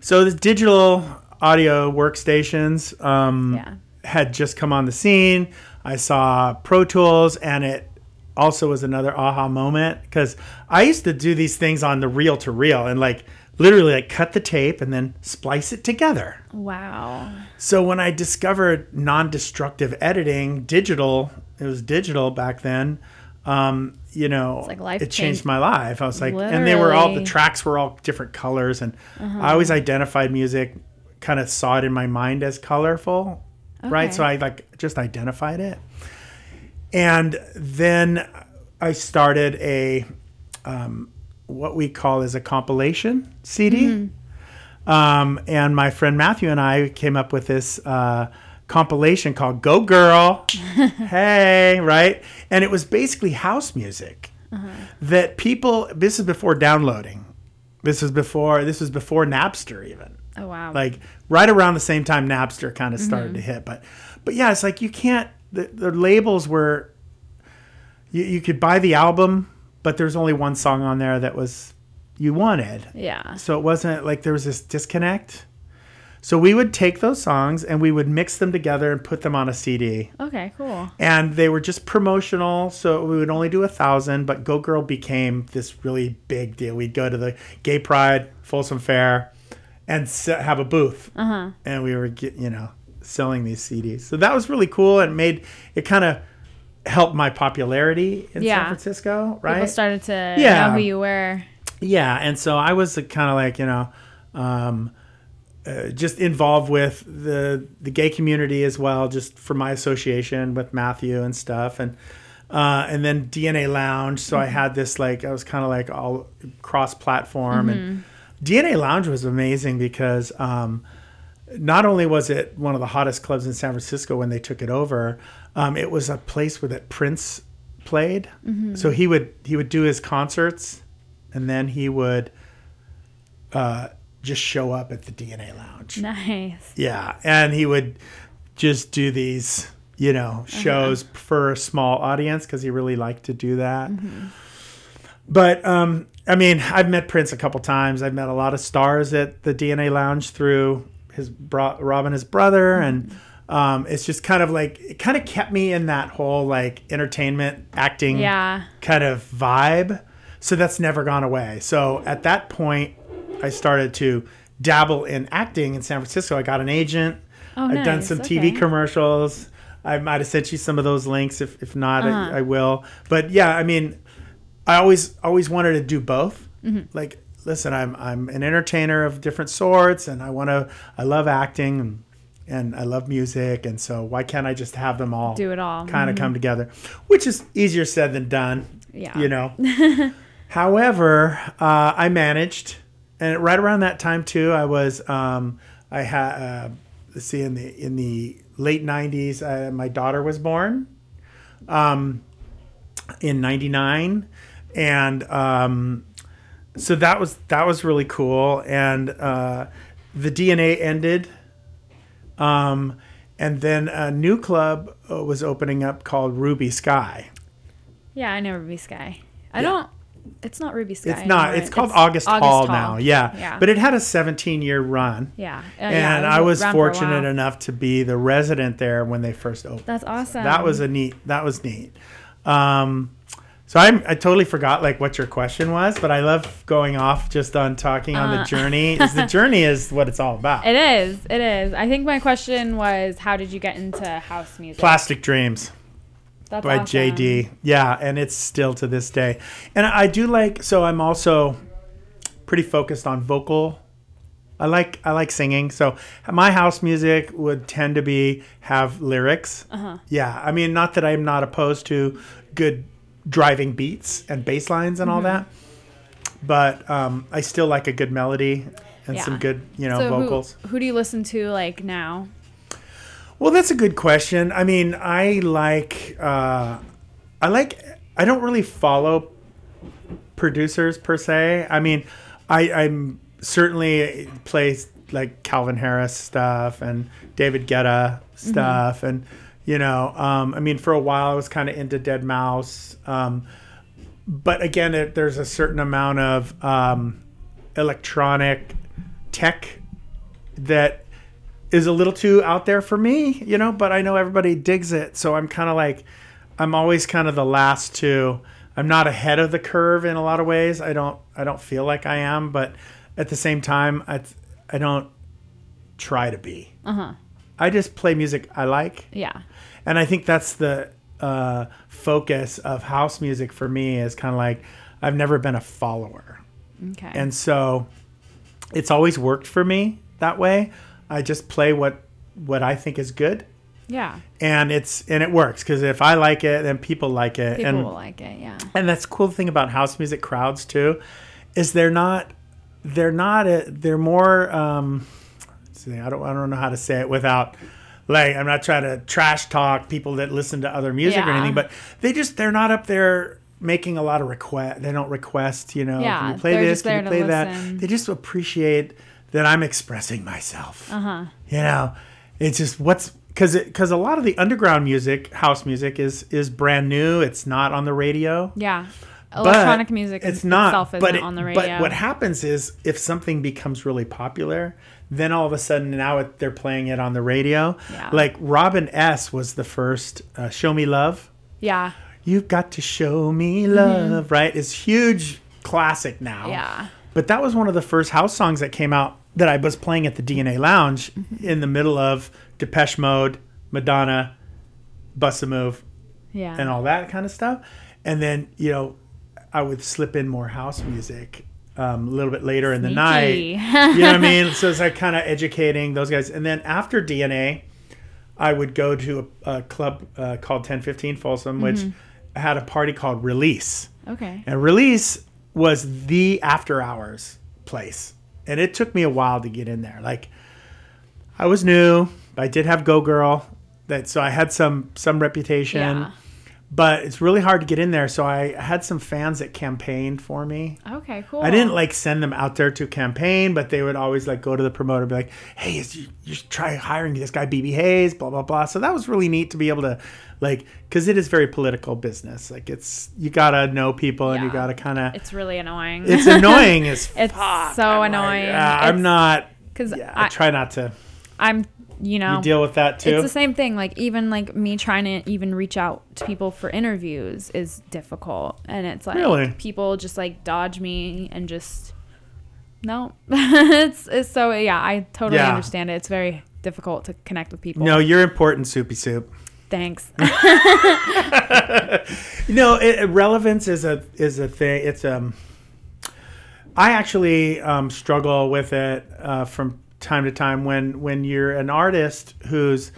so the digital audio workstations um, Yeah. had just come on the scene. I saw Pro Tools, and it also was another aha moment because I used to do these things on the reel to reel and like literally like cut the tape and then splice it together. Wow. So when I discovered non-destructive editing, digital, it was digital back then. Um, you know, like it changed my life. I was like, and they were all the tracks were all different colors, and I always identified music, kind of saw it in my mind as colorful, right? So I like just identified it, and then I started a um, what we call is a compilation CD. Um, and my friend Matthew and I came up with this uh, compilation called Go Girl. hey, right? And it was basically house music that people, this is before downloading. This was before, this was before Napster even. Oh, wow. Like right around the same time Napster kind of started mm-hmm. to hit. But, but yeah, it's like you can't, the, the labels were, you, you could buy the album, but there's only one song on there that was, you wanted. yeah. So it wasn't like there was this disconnect. So we would take those songs and we would mix them together and put them on a CD. Okay, cool. And they were just promotional, so we would only do a thousand. But Go Girl became this really big deal. We'd go to the Gay Pride, Folsom Fair, and have a booth, Uh-huh. and we were get, you know selling these CDs. So that was really cool, and made it kind of helped my popularity in Yeah. San Francisco, right? People started to Yeah. know who you were. Yeah, and so I was kind of like you know, um, uh, just involved with the the gay community as well, just for my association with Matthew and stuff, and uh, and then DNA Lounge. So I had this like I was kind of like all cross platform, and DNA Lounge was amazing because. Um, not only was it one of the hottest clubs in San Francisco when they took it over, um, it was a place where that Prince played. So he would he would do his concerts, and then he would uh, just show up at the DNA Lounge. Nice. Yeah, and he would just do these, you know, shows for a small audience because he really liked to do that. But um, I mean, I've met Prince a couple times. I've met a lot of stars at the DNA Lounge through his bro- Rob and his brother, and um, it's just kind of like it kind of kept me in that whole like entertainment acting Yeah. kind of vibe. So that's never gone away. So at that point, I started to dabble in acting in San Francisco. I got an agent. Oh, I've done some Okay. TV commercials. I might have sent you some of those links. If, if not, Uh-huh. I, I will. But yeah, I mean, I always always wanted to do both. Mm-hmm. Like, listen, I'm I'm an entertainer of different sorts, and I want to. I love acting and and I love music, and so why can't I just have them all Do it all. kind of come together? Which is easier said than done. Yeah. You know. However, uh, I managed, and right around that time too, I was um, I had uh, let's see in the in the late '90s, uh, my daughter was born, um, in '99, and um, so that was that was really cool, and uh, the DNA ended. Um, and then a new club uh, was opening up called Ruby Skye. Yeah, I know Ruby Skye. I Yeah. don't. It's not Ruby Skye. It's not. anymore. It's called August, Hall, now. Yeah. Yeah. But it had a 17 year run. Yeah. Uh, and it I was around for a fortunate enough to be the resident there when they first opened. That's awesome. that was a neat. That was neat. Um, so I'm, I totally forgot like what your question was, but I love going off just on talking on the Uh. journey. Is the journey is what it's all about. It is. It is. I think my question was, how did you get into house music? Plastic Dreams. That's by awesome. Jaydee. Yeah, and it's still to this day. And I do like so I'm also pretty focused on vocal. I like I like singing, so my house music would tend to be have lyrics. Uh-huh. Yeah, I mean, not that I'm not opposed to good driving beats and bass lines and all Mm-hmm. that, but um, I still like a good melody and some good you know So vocals. who do you listen to like now? Well, that's a good question. I mean, I like uh, I like I don't really follow producers per se. I mean, I I'm certainly play like Calvin Harris stuff and David Guetta stuff and you know, um, I mean, for a while I was kind of into deadmau5. Um, but again, it, there's a certain amount of um, electronic tech that is a little too out there for me, you know, but I know everybody digs it. So I'm kind of like, I'm always kind of the last to, I'm not ahead of the curve in a lot of ways. I don't, I don't feel like I am, but at the same time, I, I don't try to be. Uh-huh. I just play music I like. Yeah. And I think that's the uh, focus of house music for me is kind of like, I've never been a follower. Okay. And so it's always worked for me that way. I just play what what I think is good yeah. and it's and it works because if I like it then people like it People and will like it. Yeah. and that's the cool thing about house music crowds too is they're not they're not a, they're more um let's I don't I don't know how to say it without like I'm not trying to trash talk people that listen to other music or anything but they just they're not up there making a lot of request they don't request you know Yeah, can you play this can you play that listen. they just appreciate that I'm expressing myself Uh-huh. you know it's just what's because because a lot of the underground music house music is is brand new it's not on the radio Yeah. but Electronic music it's not but it- on the radio. but what happens is if something becomes really popular then all of a sudden now it, they're playing it on the radio Yeah. like robin s was the first uh, show me love yeah. you've got to show me love right it's huge classic now Mm-hmm. Yeah. but that was one of the first house songs that came out that I was playing at the DNA Lounge Mm-hmm. in the middle of Depeche Mode, Madonna, Bust a Move, Yeah. and all that kind of stuff. And then, you know, I would slip in more house music um, a little bit later in the night. You know what I mean? So it's like kind of educating those guys. And then after DNA, I would go to a, a club uh, called 1015 Folsom, which Mm-hmm. had a party called Release. okay. And Release was the after hours place. And it took me a while to get in there. Like I was new, but I did have Go Girl that so I had some some reputation. Yeah. But it's really hard to get in there. So I had some fans that campaigned for me. Okay, cool. I didn't like send them out there to campaign, but they would always like go to the promoter and be like, "Hey, is you, you should try hiring this guy BB Hayes, blah blah blah." So that was really neat to be able to like cuz it is very political business. Like it's you got to know people and you got to kind of It's really annoying. it's annoying as It's fuck. so I'm like, annoying. "Ah, I'm not Because yeah, I, I, try not to I'm, you know, you deal with that too. it's the same thing. Like even like me trying to even reach out to people for interviews is difficult, and it's like Really? people just like dodge me and just no. it's, it's so yeah. I totally Yeah. understand it. It's very difficult to connect with people. no, you're important, Soupy Soup. thanks. No, it, relevance is a is a thing. It's um, I actually um, struggle with it uh, from time to time when when you're an artist who's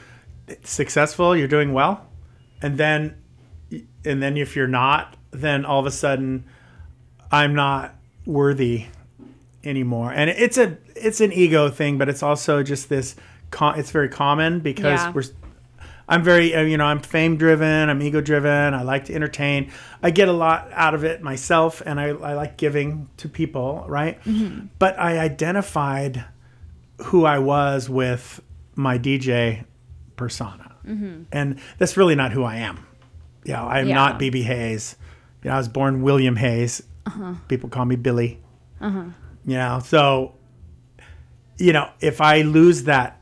successful, you're doing well, and then and then if you're not, then all of a sudden, I'm not worthy anymore. And it's a it's an ego thing, but it's also just this. Com- it's very common because Yeah. we're I'm very, uh, you know, I'm fame driven, I'm ego driven, I like to entertain. I get a lot out of it myself, and I, I like giving to people, right? But I identified who I was with my DJ persona. And that's really not who I am. You know, I'm Yeah. not BB Hayes. You know, I was born William Hayes. People call me Billy. You know, so, you know, if I lose that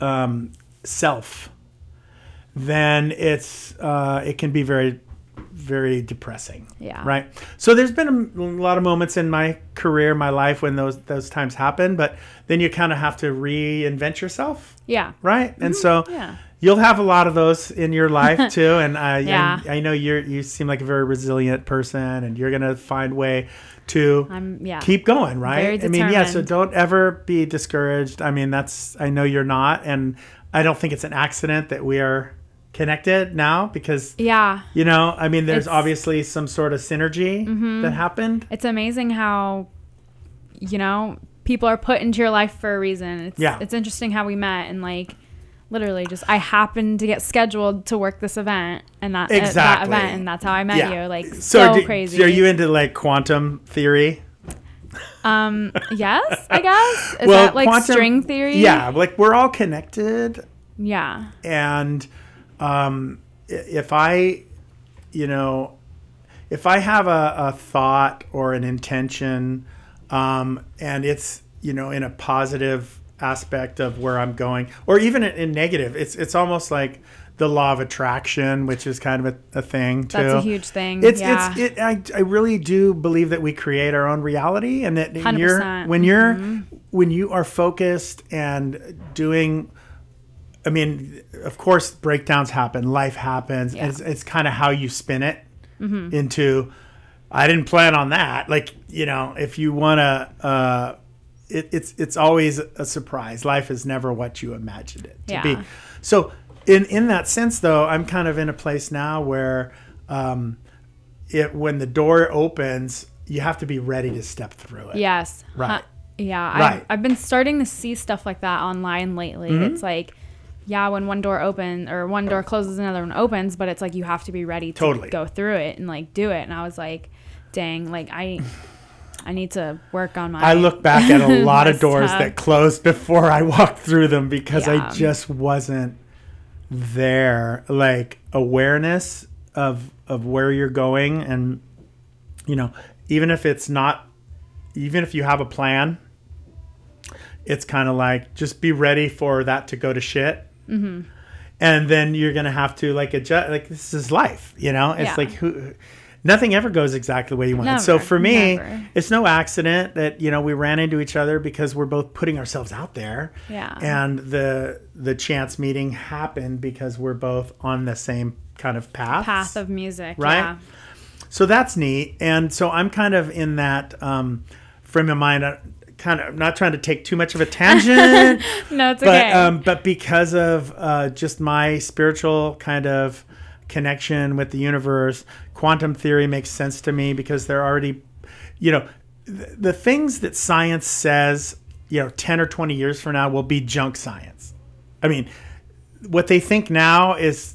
um, self, then it's uh, it can be very very depressing Yeah. right so there's been a, lot of moments in my career my life when those those times happen but then you kind of have to reinvent yourself yeah. right and mm-hmm. so Yeah. you'll have a lot of those in your life too. And I, Yeah. I, I know you're you seem like a very resilient person, and you're gonna find way to I'm yeah. keep going, right? Very I mean, yeah. So don't ever be discouraged. I mean, that's I know you're not, and I don't think it's an accident that we are connected now because yeah. you know, I mean, there's It's- Mm-hmm. obviously some sort of synergy that happened. It's amazing how you know, people are put into your life for a reason. It's Yeah. it's interesting how we met and like literally just I happened to get scheduled to work this event and that, uh, that Exactly. event and that's how I met Yeah. you. Like so, do- crazy. Are you into like quantum theory? um yes, I guess. Is Well, that like quantum- string theory? Yeah, like we're all connected, Yeah. and um, if I, you know, if I have a, a thought or an intention, um, and it's you know in a positive aspect of where I'm going, or even in, in negative, it's it's almost like the law of attraction, which is kind of a, a thing too. That's a huge thing. It's yeah. it's it. I, I really do believe that we create our own reality, and that when you're when you're when you are focused and doing. I mean, of course, breakdowns happen. Life happens. Yeah. It's, it's kind of how you spin it into. I didn't plan on that. Like you know, if you want to. Uh, it, it's it's always a surprise. Life is never what you imagined it to be. So in in that sense, though, I'm kind of in a place now where, um, it when the door opens, you have to be ready to step through it. Yes. Right. Huh. Yeah. Right. Mm-hmm. I've, I've been starting to see stuff like that online lately. It's like, yeah, when one door opens or one door closes, another one opens, but it's like you have to be ready to Totally. go through it and like do it. And I was like, dang, like I, I need to work on my. I look back at a lot of doors stuff. that closed before I walked through them because Yeah. I just wasn't there. Like awareness of of where you're going, and you know, even if it's not, even if you have a plan, it's kind of like just be ready for that to go to shit. Mm-hmm. And then you're gonna have to like adjust. Like this is life, you know. It's Yeah. like who, nothing ever goes exactly the way you want. it. So for me, never. it's no accident that you know we ran into each other because we're both putting ourselves out there. Yeah. And the the chance meeting happened because we're both on the same kind of path. path of music. Right? Yeah. So that's neat. And so I'm kind of in that um, frame of mind. Kind of not trying to take too much of a tangent, No, it's but okay. um, but because of uh, just my spiritual kind of connection with the universe, quantum theory makes sense to me because they're already, you know, th- the things that science says, you know, ten or twenty years from now will be junk science. I mean, what they think now is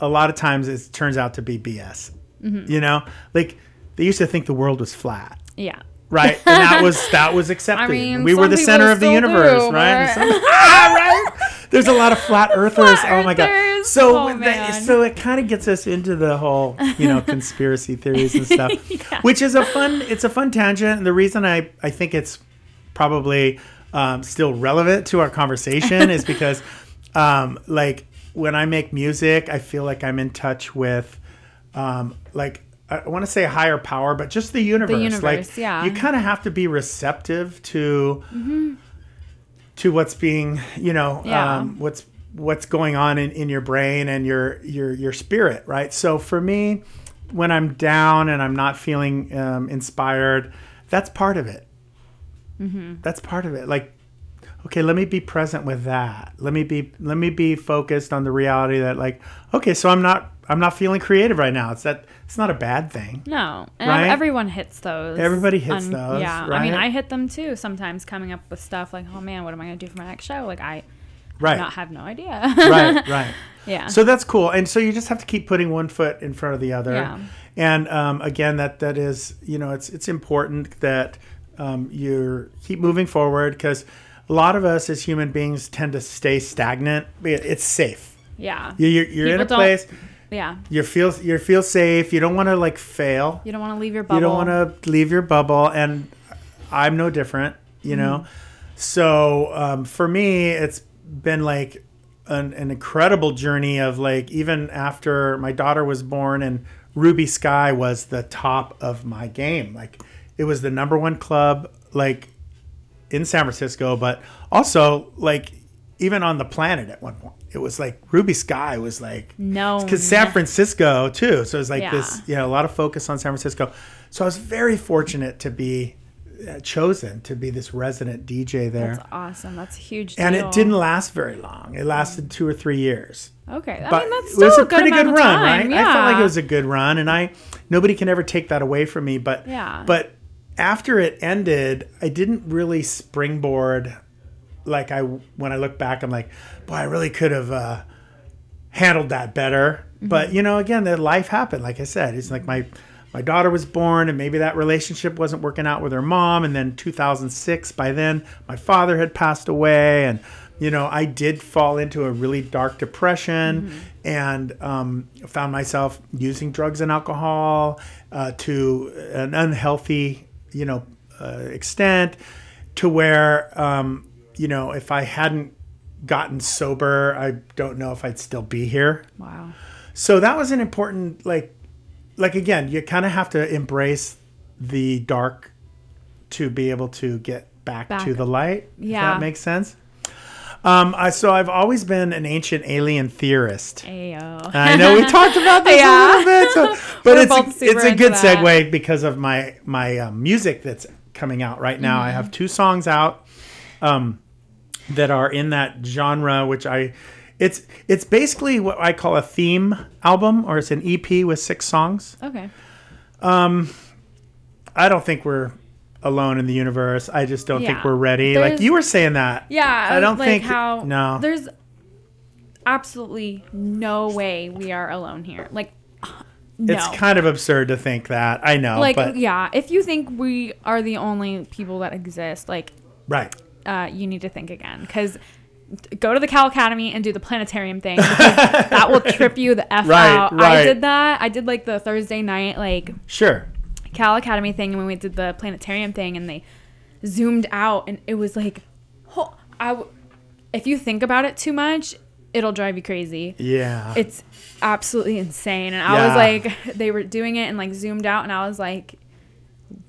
a lot of times it turns out to be BS. Mm-hmm. You know, like they used to think the world was flat yeah. Right? And that was that was accepted. mean, we were the center of the universe, do, right? some- Ah, right? There's a lot of flat earthers. oh my god! So Oh, that- so it kind of gets us into the whole you know conspiracy theories and stuff, Yeah. which is a fun. It's a fun tangent, and the reason I I think it's probably um, still relevant to our conversation is because um, like when I make music, I feel like I'm in touch with um, like I want to say a higher power, but just the universe. The universe, like yeah. you kind of have to be receptive to to what's being, you know, Yeah. um, what's what's going on in, in your brain and your your your spirit, right? So for me, when I'm down and I'm not feeling um, inspired, that's part of it. That's part of it. Like okay let me be present with that let me be let me be focused on the reality that like okay so i'm not i'm not feeling creative right now it's that it's not a bad thing No, and Right? everyone hits those. Everybody hits those, Yeah, I mean. I hit them too. Sometimes coming up with stuff like, "Oh man, what am I gonna do for my next show?" Like, I right not have no idea. right right yeah. so that's cool and so you just have to keep putting one foot in front of the other Yeah. and um, again that that is you know it's it's important that um, you keep moving forward because a lot of us as human beings tend to stay stagnant it's safe yeah. You- you're, you're in a place Yeah. you feel you feel safe you don't want to like fail You don't want to leave your bubble. you don't want to leave your bubble and i'm no different you know so um, for me it's been like an, an incredible journey of like even after my daughter was born and ruby skye was the top of my game like it was the number one club like in san francisco but also like even on the planet at one point. It was like Ruby Skye was like No. because San Francisco too. So it was like Yeah. this, you know, a lot of focus on San Francisco. So I was very fortunate to be uh, chosen to be this resident DJ there. That's awesome. That's a huge. and it didn't last very long. It lasted two or three years. Okay, I But mean that's it still was a, a pretty good, good run, time. right? Yeah. I felt like it was a good run, and I nobody can ever take that away from me. But Yeah. but after it ended, I didn't really springboard like I when I look back. I'm like, boy, I really could have uh, handled that better. Mm-hmm. But you know, again, the life happened. Like I said, it's like my my daughter was born, and maybe that relationship wasn't working out with her mom. And then 2006, by then, my father had passed away, and you know, I did fall into a really dark depression, Mm-hmm. and um, found myself using drugs and alcohol uh, to an unhealthy, you know, uh, extent, to where um, you know, if I hadn't gotten sober, I don't know if I'd still be here. Wow. So that was an important like like again, you kind of have to embrace the dark to be able to get back, Back. to the light. If Yeah. that makes sense. Um, I, so I've always been an ancient alien theorist. Ayo. I know we talked about this Yeah. a little bit, so, but it's a, it's a good that. segue because of my my um, music that's coming out right now. Mm-hmm. I have two songs out um, that are in that genre, which I it's it's basically what I call a theme album, or it's an EP with six songs. Okay. Um, I don't think we're alone in the universe. I just don't think we're ready. like you were saying that. Yeah, I don't like think how no. There's absolutely no way we are alone here. Like, no. It's kind of absurd to think that. I know, like but yeah, if you think we are the only people that exist, like right. Uh, you need to think again because go to the Cal Academy and do the planetarium thing that will trip you the f Right, out. right. I did that. I did like the Thursday night like Sure. Cal Academy thing and when we did the planetarium thing and they zoomed out and it was like, ho- I w- if you think about it too much, it'll drive you crazy. Yeah. It's absolutely insane. And I Yeah. was like, they were doing it and like zoomed out, and I was like,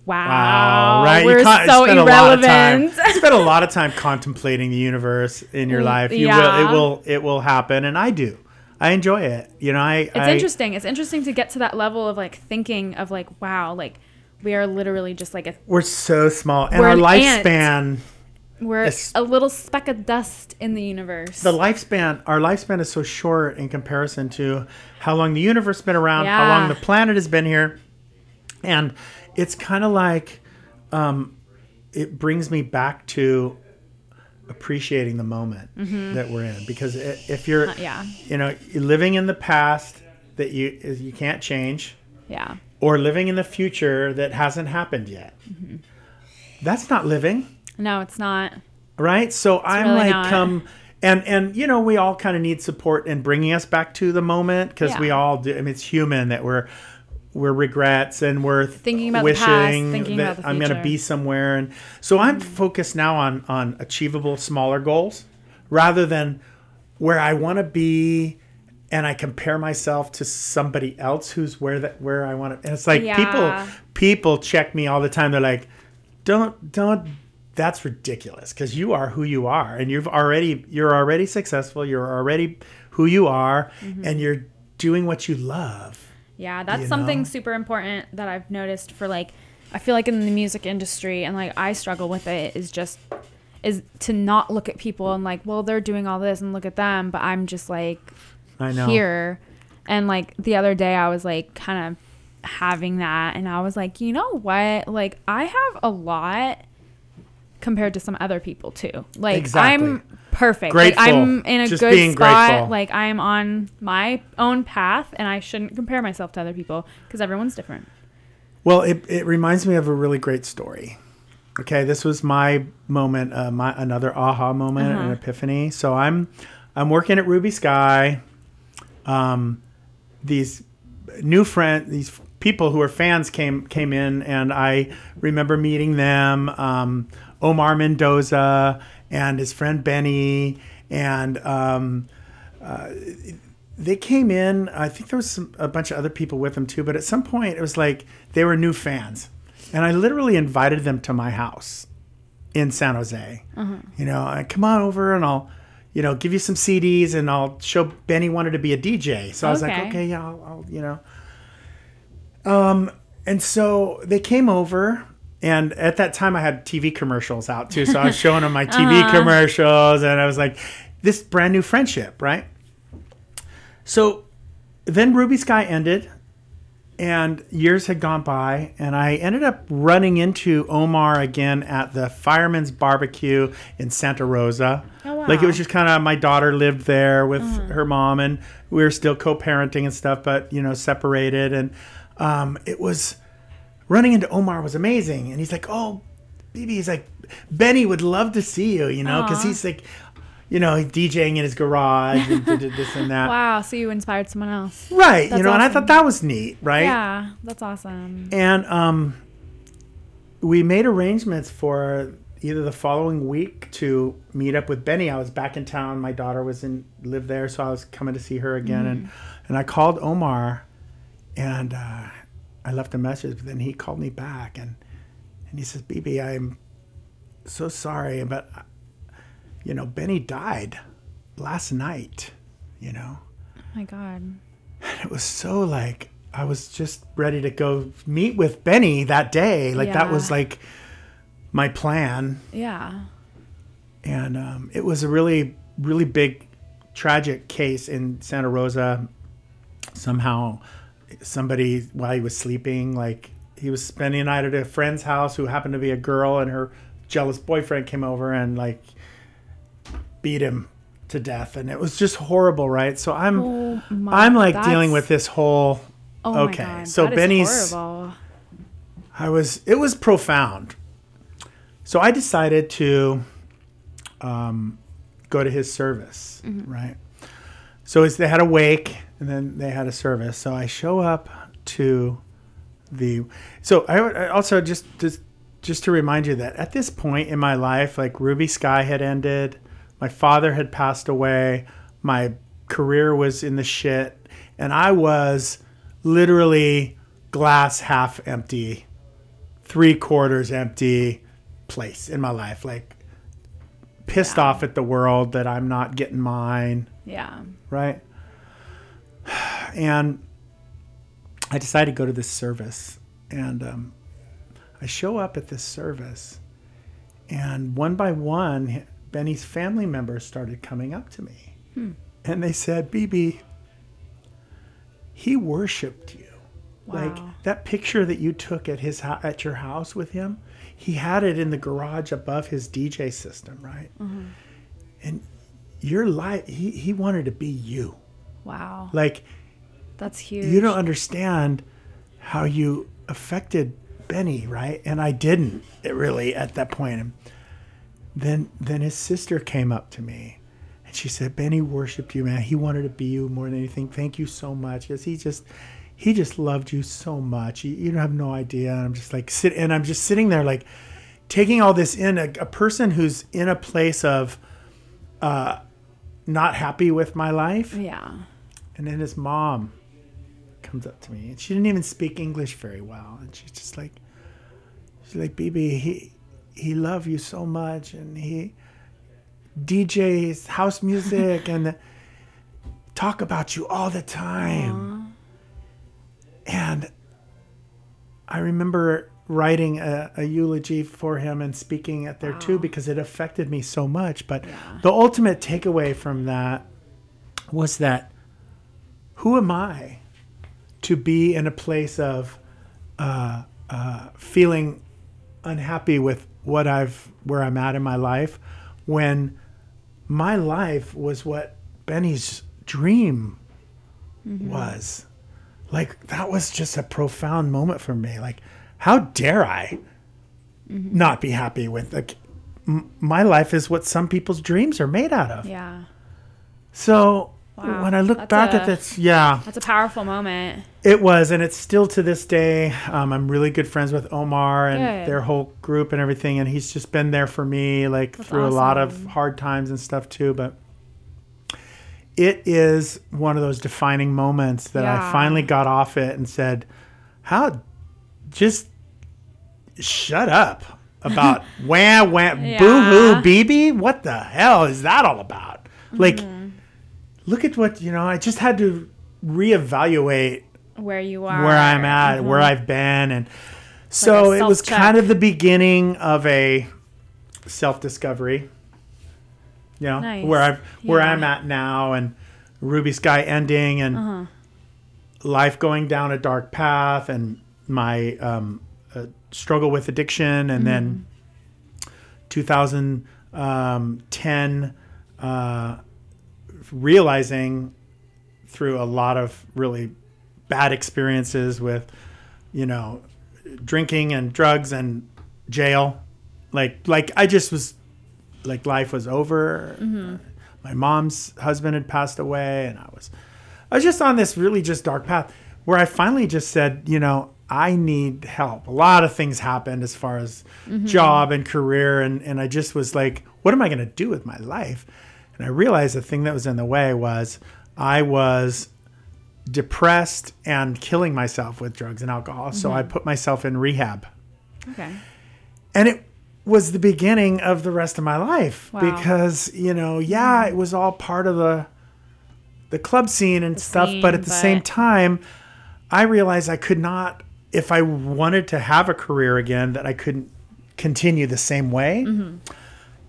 wow, Wow, right? we're can't- so spend a lot of time- irrelevant. spend a lot of time contemplating the universe in your Mm, life. You yeah. will. It will. It will happen, and I do. I enjoy it. You know, I. it's I, interesting. It's interesting to get to that level of like thinking of like, wow, like we are literally just like a We're so small, and our an ant. lifespan. we're It's- a little speck of dust in the universe. The lifespan. Our lifespan is so short in comparison to how long the universe has been around, how long the planet has been here, and it's kind of like, um, it brings me back to appreciating the moment that we're in because if you're Mm-hmm. Uh, yeah, you know you're living in the past that you you can't change yeah, or living in the future that hasn't happened yet Mm-hmm. that's not living no, it's not. right so i'm really like not. um and and you know we all kind of need support in bringing us back to the moment because we all do i mean it's human that we're we're regrets and we're Thinking about the wishing past, thinking that about the i'm going to be somewhere. And so i'm focused now on on achievable smaller goals rather than where i want to be and i compare myself to somebody else who's where that where i want to and it's like Yeah. people people check me all the time. They're like don't don't that's ridiculous because you are who you are and you've already you're already successful you're already who you are Mm-hmm. and you're doing what you love Yeah, that's you something know? super important that I've noticed for like I feel like in the music industry and like I struggle with it is just is to not look at people and like, well, they're doing all this and look at them, but I'm just like i know here. And like the other day I was like kind of having that and I was like, you know what? Like I have a lot compared to some other people too. Like Exactly. I'm perfect. Grateful. Like I'm in a Just good spot. grateful. Like I'm on my own path and I shouldn't compare myself to other people because everyone's different. well it, it reminds me of a really great story okay this was my moment uh, my another aha moment Uh-huh. an epiphany so i'm i'm working at ruby skye um these new friend these people who are fans came came in and i remember meeting them um omar mendoza and his friend benny and um they came in. I think there was some, a bunch of other people with them too. But at some point, it was like they were new fans, and I literally invited them to my house in San Jose. You know, I come on over and I'll, you know, give you some CDs and I'll show Benny wanted to be a DJ. So I was like, Okay. okay, yeah, I'll, I'll you know. Um, and so they came over, and at that time I had TV commercials out too. So I was showing them my TV commercials, and I was like, this brand new friendship, right? So then Ruby Skye ended, and years had gone by, and I ended up running into Omar again at the Fireman's Barbecue in Santa Rosa. Oh, wow. Like it was just kind of my daughter lived there with her mom, and we were still co-parenting and stuff, but you know, separated, and um, it was running into Omar was amazing, and he's like, "Oh, BB," he's like, "Benny would love to see you," you know, because he's like. You know, he's DJing in his garage and did this and that. Wow. So you inspired someone else. Right. That's you know, and I thought that was neat, right? Yeah. That's awesome. And um, we made arrangements for either the following week to meet up with Benny. I was back in town. My daughter was in lived there, so I was coming to see her again. And and I called Omar, and uh, I left a message. But then he called me back, and and he says, "BB, I'm so sorry, but you know, Benny died last night. You know." Oh my God. And it was so like I was just ready to go meet with Benny that day. Like that was like my plan, Yeah. and um, it was a really, really big, tragic case in Santa Rosa. Somehow, somebody while he was sleeping, like he was spending a night at a friend's house who happened to be a girl, and her jealous boyfriend came over and like beat him to death, and it was just horrible, right? So I'm. Oh my. I'm like dealing with this whole. Oh okay, God. so Benny's- horrible. I was. It was profound. So I decided to um, go to his service, right? So they had a wake and then they had a service. So I show up to the. So I, I also just just just to remind you that at this point in my life, like Ruby Skye had ended, my father had passed away, my career was in the shit, and I was literally glass half empty, three quarters empty place in my life. Like pissed off at the world that I'm not getting mine Yeah. right? And I decided to go to this service, and um, I show up at this service, and one by one, Benny's family members started coming up to me, and they said, "BB, he worshipped you." Like that picture that you took at his at your house with him, he had it in the garage above his DJ system, right? And your life, he, he wanted to be you. Wow. Like That's huge. you don't understand how you affected Benny, right? And I didn't it really at that point. And then then his sister came up to me and she said, Benny worshipped you, man. He wanted to be you more than anything. Thank you so much. Because he just he just loved you so much. You, you don't have no idea. And I'm just like sit and I'm just sitting there like taking all this in a, a person who's in a place of uh not happy with my life. Yeah. And then his mom comes up to me, and she didn't even speak English very well. And she's just like, she's like, BB, he he loved you so much, and he DJs house music and talk about you all the time. And I remember writing a, a eulogy for him and speaking at there too because it affected me so much. But the ultimate takeaway from that was that who am I to be in a place of uh, uh, feeling unhappy with what I've where I'm at in my life when my life was what Benny's dream was. Like that was just a profound moment for me. Like, how dare I not be happy with like m- my life is what some people's dreams are made out of. Yeah. So Wow, when I look that's back a- at this, yeah, That's a powerful moment. it was, and it's still to this day. Um, I'm really good friends with Omar and Good. their whole group and everything, and he's just been there for me, like through a lot of hard times and stuff too. But it is one of those defining moments that Yeah. I finally got off it and said, "How, just shut up about wham wham Yeah. boo hoo BB. What the hell is that all about?" Like, Mm-hmm. Look at what you know. I just had to reevaluate Where you are. where I'm at, where Mm-hmm. I've been, and so a it was kind of the beginning of a self discovery. You know, Nice. where I'm where Yeah. Uh-huh. I'm at now, and Ruby Skye ending, and life going down a dark path, and my um, uh, struggle with addiction, and then Mm-hmm. 2010 uh, realizing through a lot of really bad experiences with you know drinking and drugs and jail like like i just was like life was over. Mm-hmm. My mom's husband had passed away and i was i was just on this really just dark path where i finally just said you know i need help. A lot of things happened as far as mm-hmm. job and career and and i just was like what am i going to do with my life and i realized the thing that was in the way was i was depressed and killing myself with drugs and alcohol. So I put myself in rehab. Okay. And it was the beginning of the rest of my life Wow. because, you know, yeah, it was all part of the the club scene and stuff, scene, but at the same time, I realized I could not if I wanted to have a career again that I couldn't continue the same way. Mm-hmm.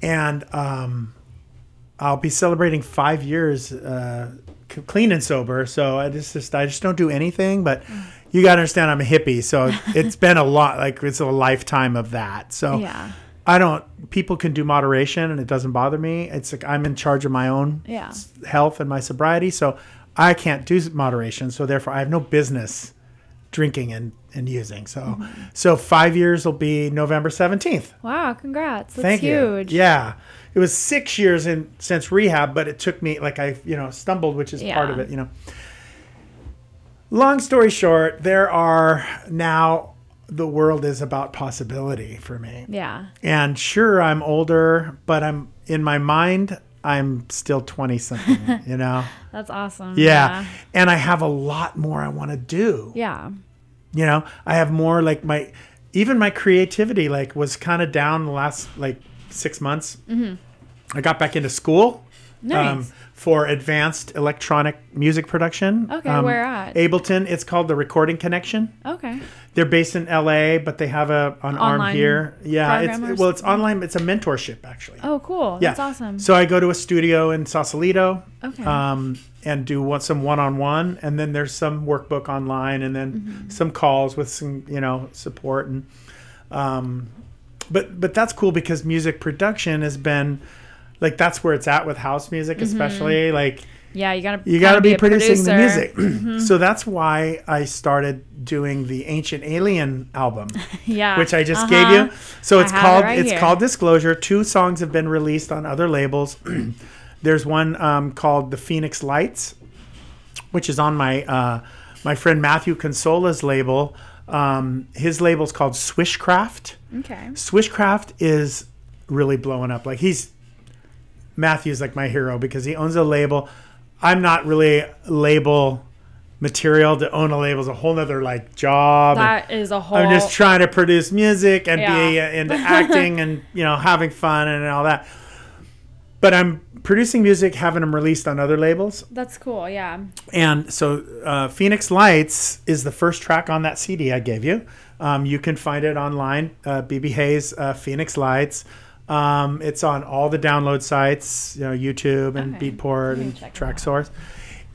And um I'll be celebrating 5 years uh clean and sober. So I just, just I just don't do anything. But you got to understand, I'm a hippie, so it's been a lot. Like it's a lifetime of that. So Yeah. I don't. People can do moderation, and it doesn't bother me. It's like I'm in charge of my own Yeah. health and my sobriety, so I can't do moderation. So therefore, I have no business drinking and, and using. So Mm-hmm. so five years will be November seventeenth. Wow. Congrats. That's Thank huge. you. Yeah. It was six years in since rehab, but it took me like I, you know, stumbled, which is part of it, you know. Long story short, there are now the world is about possibility for me. Yeah. And sure I'm older, but I'm in my mind I'm still 20 something, you know. That's awesome. Yeah. And I have a lot more I want to do Yeah. you know i have more like my even my creativity like was kind of down the last like six months i got back into school Mm-hmm. um, for advanced electronic music production Okay, um, where at? ableton it's called the recording connection Okay. they're based in la but they have a an arm here yeah it's well it's online it's a mentorship actually Oh, cool. yeah That's awesome. so i go to a studio in sausalito Okay. um, and do one, some one-on-one and then there's some workbook online and then Mm-hmm. some calls with some you know support and um, but but that's cool because music production has been like that's where it's at with house music Mm-hmm. especially like yeah, you gotta. you got to kinda be, a producing the producer. music so that's why i started doing the ancient alien album Yeah. which I just Uh-huh. gave you. So it's have it called right it's here. called Disclosure. Two songs have been released on other labels. There's one um, called The Phoenix Lights, which is on my uh, my friend Matthew Consola's label. Um, his label's called Swishcraft. Okay. Swishcraft is really blowing up. Like he's Matthew's like my hero because he owns a label. I'm not really label material. To own a label is a whole nother like job. and- That is a whole. I'm just trying to produce music and be Yeah. uh, into acting and you know having fun and all that. But I'm producing music, having them released on other labels, That's cool. Yeah. and so uh, Phoenix Lights is the first track on that CD I gave you. Um, you can find it online, uh, BB Hayes uh, Phoenix Lights. Um, it's on all the download sites, you know, YouTube and Okay. Beatport and check it Track. Source.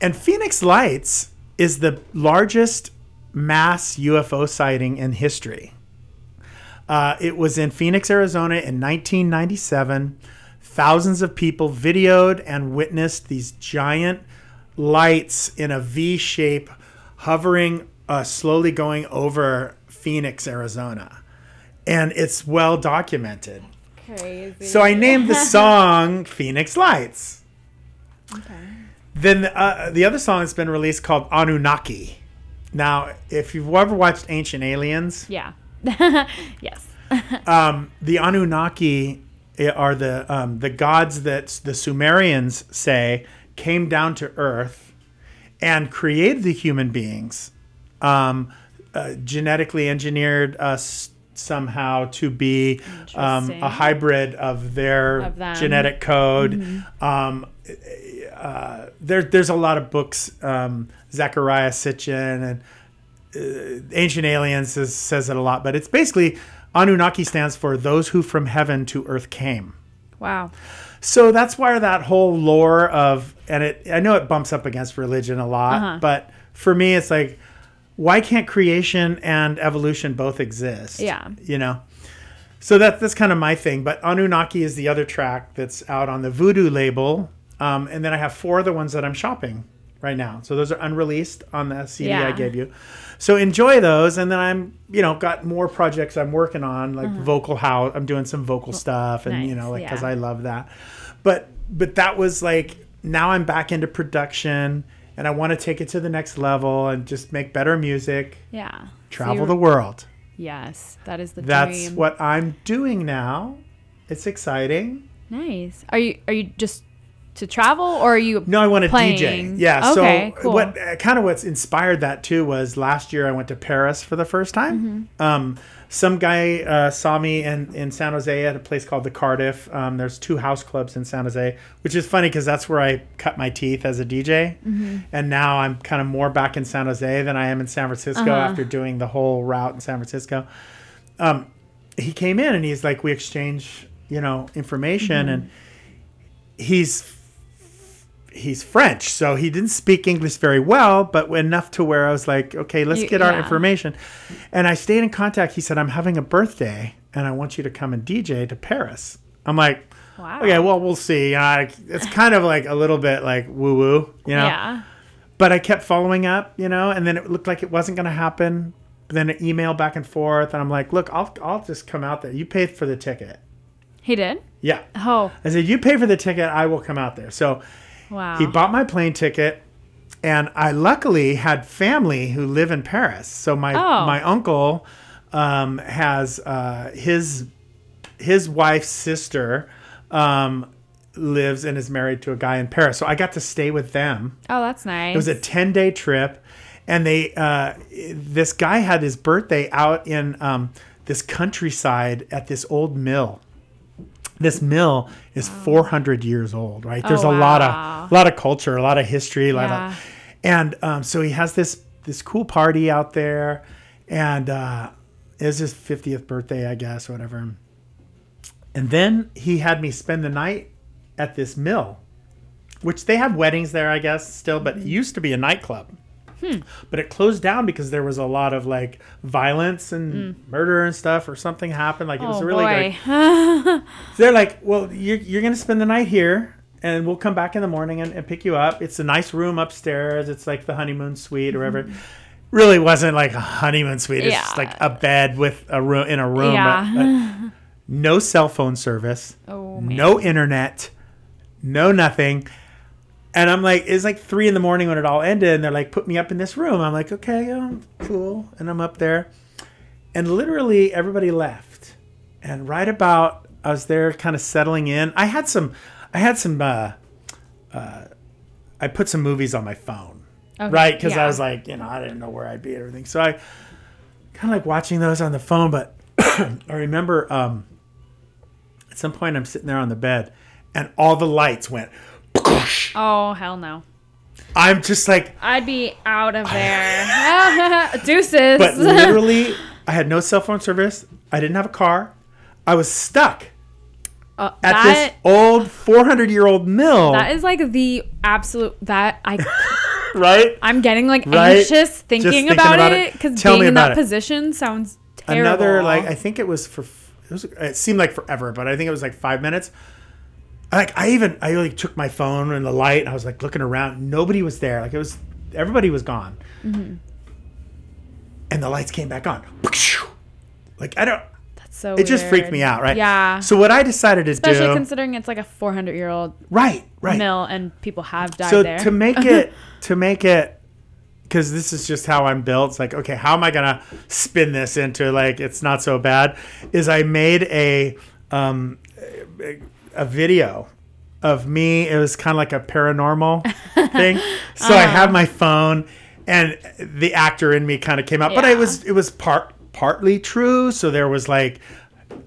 And Phoenix Lights is the largest mass UFO sighting in history. Uh, it was in Phoenix, Arizona in 1997. Thousands of people videoed and witnessed these giant lights in a V shape hovering, uh, slowly going over Phoenix, Arizona. And it's well documented. Crazy. So I named the song Phoenix Lights. Okay. Then uh, the other song that's been released called Anunnaki. Now, if you've ever watched Ancient Aliens, Yeah. yes. um, the Anunnaki are the um, the gods that the Sumerians say came down to Earth and created the human beings, um, uh, genetically engineered us somehow to be um, a hybrid of their Of. Mm-hmm. genetic code. Um, uh, there, there's a lot of books. Um, Zechariah Sitchin and uh, Ancient Aliens says it a lot, but it's basically Anunnaki stands for those who from heaven to earth came. Wow. So that's why that whole lore of, and it, I know it bumps up against religion a lot, Uh-huh. but for me, it's like, why can't creation and evolution both exist? Yeah. You know? So that, that's kind of my thing. But Anunnaki is the other track that's out on the Voodoo label. Um, and then I have four other ones that I'm shopping right now. So those are unreleased on the CD I gave you. So enjoy those. And then I'm, you know, got more projects I'm working on, like vocal house. I'm doing some vocal stuff and, you Uh-huh. know, like, cause yeah. I love that. But, but that was like, now I'm back into production and I want to take it to the next level and just make better music, Yeah. Travel you're- the world. Yes, that is the That's dream. what I'm doing now. It's exciting. Nice. Are you are you just to travel or are you No, I want to DJ. Yeah. Okay, so cool. what uh, kind of what's inspired that too was last year I went to Paris for the first time. Mm-hmm. Um, some guy uh, saw me in, in San Jose at a place called the Cardiff. Um, there's two house clubs in San Jose, which is funny because that's where I cut my teeth as a DJ. Mm-hmm. And now I'm kind of more back in San Jose than I am in San Francisco Uh-huh. after doing the whole route in San Francisco. Um, he came in and he's like, we exchange, you know, information, Mm-hmm. and he's he's French, so he didn't speak English very well, but enough to where I was like, okay, let's You- get our information. And I stayed in contact. He said, I'm having a birthday, and I want you to come and DJ to Paris. I'm like, Wow. okay, well, we'll see. Know, it's kind of like a little bit like woo woo, you know. Yeah. But I kept following up, you know, and then it looked like it wasn't going to happen. But then an email back and forth, and I'm like, look, I'll I'll just come out there. You paid for the ticket. He did? Yeah. Oh, I said, you pay for the ticket, I will come out there. So wow. he bought my plane ticket, and I luckily had family who live in Paris. So my Oh. my uncle um, has uh, his his wife's sister um, lives and is married to a guy in Paris. So I got to stay with them. oh, that's nice. It was a 10 day trip. And they, uh, this guy had his birthday out in um, this countryside at this old mill. This mill is 400 years old, right? There's Oh, a lot wow. of, lot of culture, a lot of history, a lot Yeah. of, and um, so he has this, this cool party out there. And uh, it was his 50th birthday, I guess, or whatever. And then he had me spend the night at this mill which they have weddings there, I guess, still, but Mm-hmm. it used to be a nightclub. Hmm. But it closed down because there was a lot of like violence and murder and stuff, or something happened. Like it was Mm. oh, really boy. They're like, well, you're, you're going to spend the night here, and we'll come back in the morning and, and pick you up. It's a nice room upstairs. It's like the honeymoon suite or whatever. Really wasn't like a honeymoon suite. It's just Mm-hmm. Like a bed with a room in a room. Yeah. but- but no cell phone service Oh, no internet, no nothing. And I'm like, it's like three in the morning when it all ended, and they're like, put me up in this room. I'm like, okay, um, cool. And I'm up there. And literally everybody left. And right about I was there kind of settling in. I had some I had some uh uh I put some movies on my phone. Okay, Right? Because yeah. I was like, you know, I didn't know where I'd be and everything. So I kind of like watching those on the phone, but I remember um at some point I'm sitting there on the bed and all the lights went Oh, hell no. I'm just like I'd be out of there. Deuces. but literally I had no cell phone service. I didn't have a car. I was stuck Uh, at that, this old 400 year old mill, that is like the absolute that I right? I'm getting like Right? anxious thinking, thinking about, about it because being in that it. position sounds terrible. Another like I think it was for it was it seemed like forever, but I think it was like five minutes. Like I even I like took my phone and the light. And I was like looking around. Nobody was there. Like it was everybody was gone. Mm-hmm. And the lights came back on. Like I don't. That's so It just freaked me out, right? Yeah. So what I decided to Especially do, considering it's like a 400 year old right, right. mill and people have died so there. to make it to make it because this is just how i'm built it's like okay how am i gonna spin this into like it's not so bad is i made a um a, video of me it was kind of like a paranormal thing so i Uh-huh. have my phone and the actor in me kind of came out but it was it was part partly true. So there was like,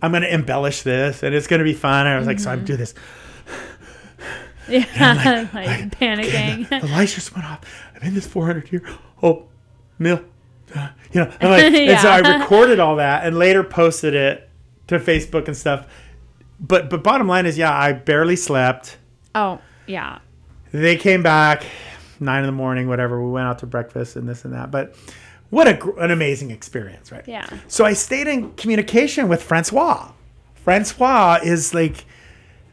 I'm going to embellish this and it's going to be fun. And I was like, so I'm do this. Yeah, like- like, Okay, panicking. the, the lights just went off. I'm in this 400 year old mill. Uh, You know, I'm like, and so I recorded all that and later posted it to Facebook and stuff. But but bottom line is, yeah, I barely slept. oh, yeah. They came back nine in the morning, whatever. We went out to breakfast and this and that. But what a, gr- an amazing experience, right? Yeah. So I stayed in communication with Francois. Francois is like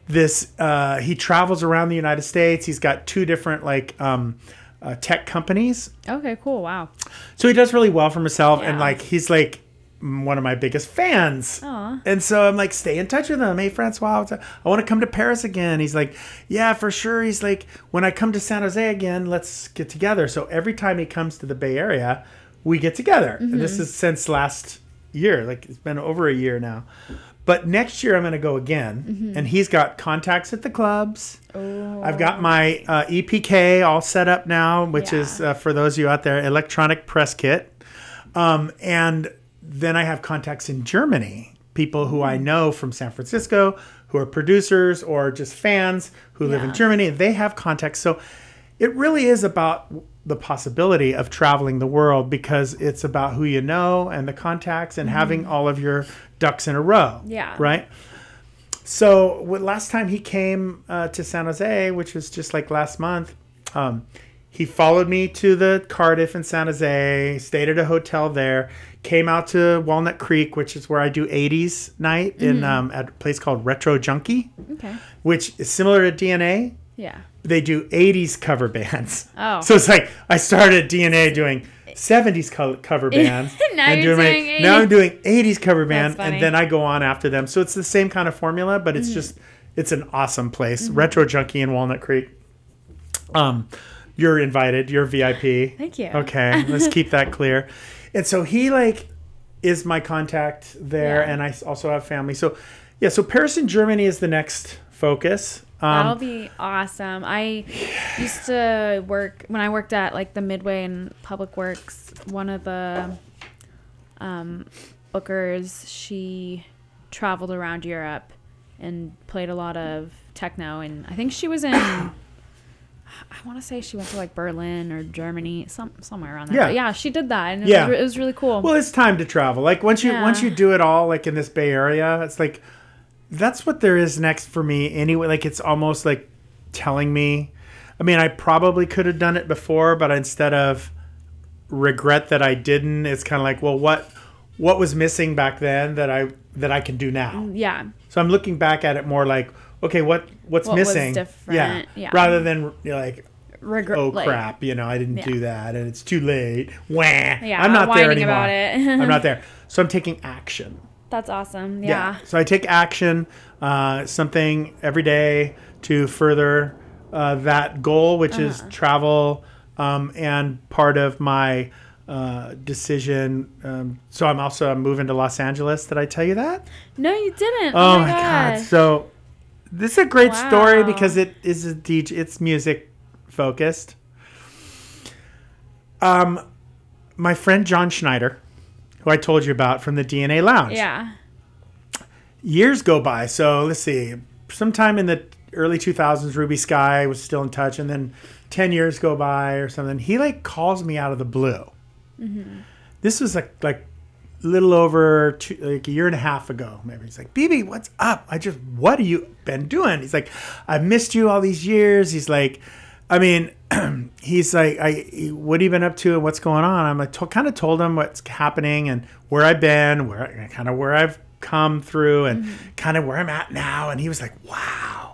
this. Uh, he travels around the United States. He's got two different like um, uh, tech companies. Okay, cool. Wow. So he does really well for himself, and like he's like one of my biggest fans. Aw. And so I'm like, stay in touch with him. Hey, Francois. I want to come to Paris again. He's like, yeah, for sure. He's like, when I come to San Jose again, let's get together. So every time he comes to the Bay Area, we get together. And this is since last year. Like it's been over a year now. But next year I'm going to go again, and he's got contacts at the clubs. I've got my uh, EPK all set up now, which is uh, for those of you out there, electronic press kit. Um, and then I have contacts in Germany, people who I know from San Francisco who are producers or just fans who live in Germany. They have contacts. So it really is about the possibility of traveling the world because it's about who you know and the contacts and having all of your ducks in a row. Yeah. Right? So last time he came uh, to San Jose, which was just like last month, um, he followed me to the Cardiff in San Jose, stayed at a hotel there, came out to Walnut Creek, which is where I do 80s night in um, at a place called Retro Junkie, Okay. which is similar to DNA. Yeah. They do 80s cover bands. Oh. So it's like I started DNA doing 70s co- cover bands. Now and my- doing now 80s. I'm doing 80s cover band and then I go on after them. So it's the same kind of formula, but Mm-hmm. it's just it's an awesome place. Retro Junkie in Walnut Creek. Um you're invited. You're VIP. Thank you. Okay, let's keep that clear. And so he like is my contact there, Yeah. and I also have family. So yeah, so Paris and Germany is the next focus. That'll Um, be awesome. I used to work when I worked at like the Midway and Public Works. One of the um, bookers, she traveled around Europe and played a lot of techno. And I think she was in. I want to say she went to like Berlin or Germany, some somewhere around there. Yeah. But yeah, she did that, and it, Yeah. was, it was really cool. well, it's time to travel. Like once you Yeah. once you do it all, like in this Bay Area, it's like that's what there is next for me anyway. Like it's almost like telling me. I mean, I probably could have done it before, but instead of regret that I didn't, it's kind of like, well, what what was missing back then that I that I can do now? yeah, So I'm looking back at it more like, okay, what what's What missing? different, yeah. Rather than you know, like, regret. oh like, crap, you know, I didn't Yeah. do that, and it's too late. Wah. Yeah, I'm not there anymore. about it. I'm not there. So I'm taking action. That's awesome. Yeah. So I take action, uh, something every day to further uh, that goal, which is Uh-huh. travel, um, and part of my uh, decision. Um, so I'm also I'm moving to Los Angeles. Did I tell you that? No, you didn't. Oh, my god! gosh. So this is a great story because it is a DJ. It's music focused. Um, my friend John Schneider, who I told you about from the DNA Lounge. Yeah. Years go by. So let's see. Sometime in the early 2000s, Ruby Skye was still in touch, and then 10 years go by or something. He like calls me out of the blue. This was like like little over two, like a year and a half ago. Maybe he's like, "BB, what's up? I just what have you been doing?" He's like, "I missed you all these years." He's like, I mean, he's like, I what have you been up to and what's going on? I'm like, to, kind of told him what's happening and where I've been, where kind of where I've come through, and mm-hmm. kind of where I'm at now. And he was like, "Wow."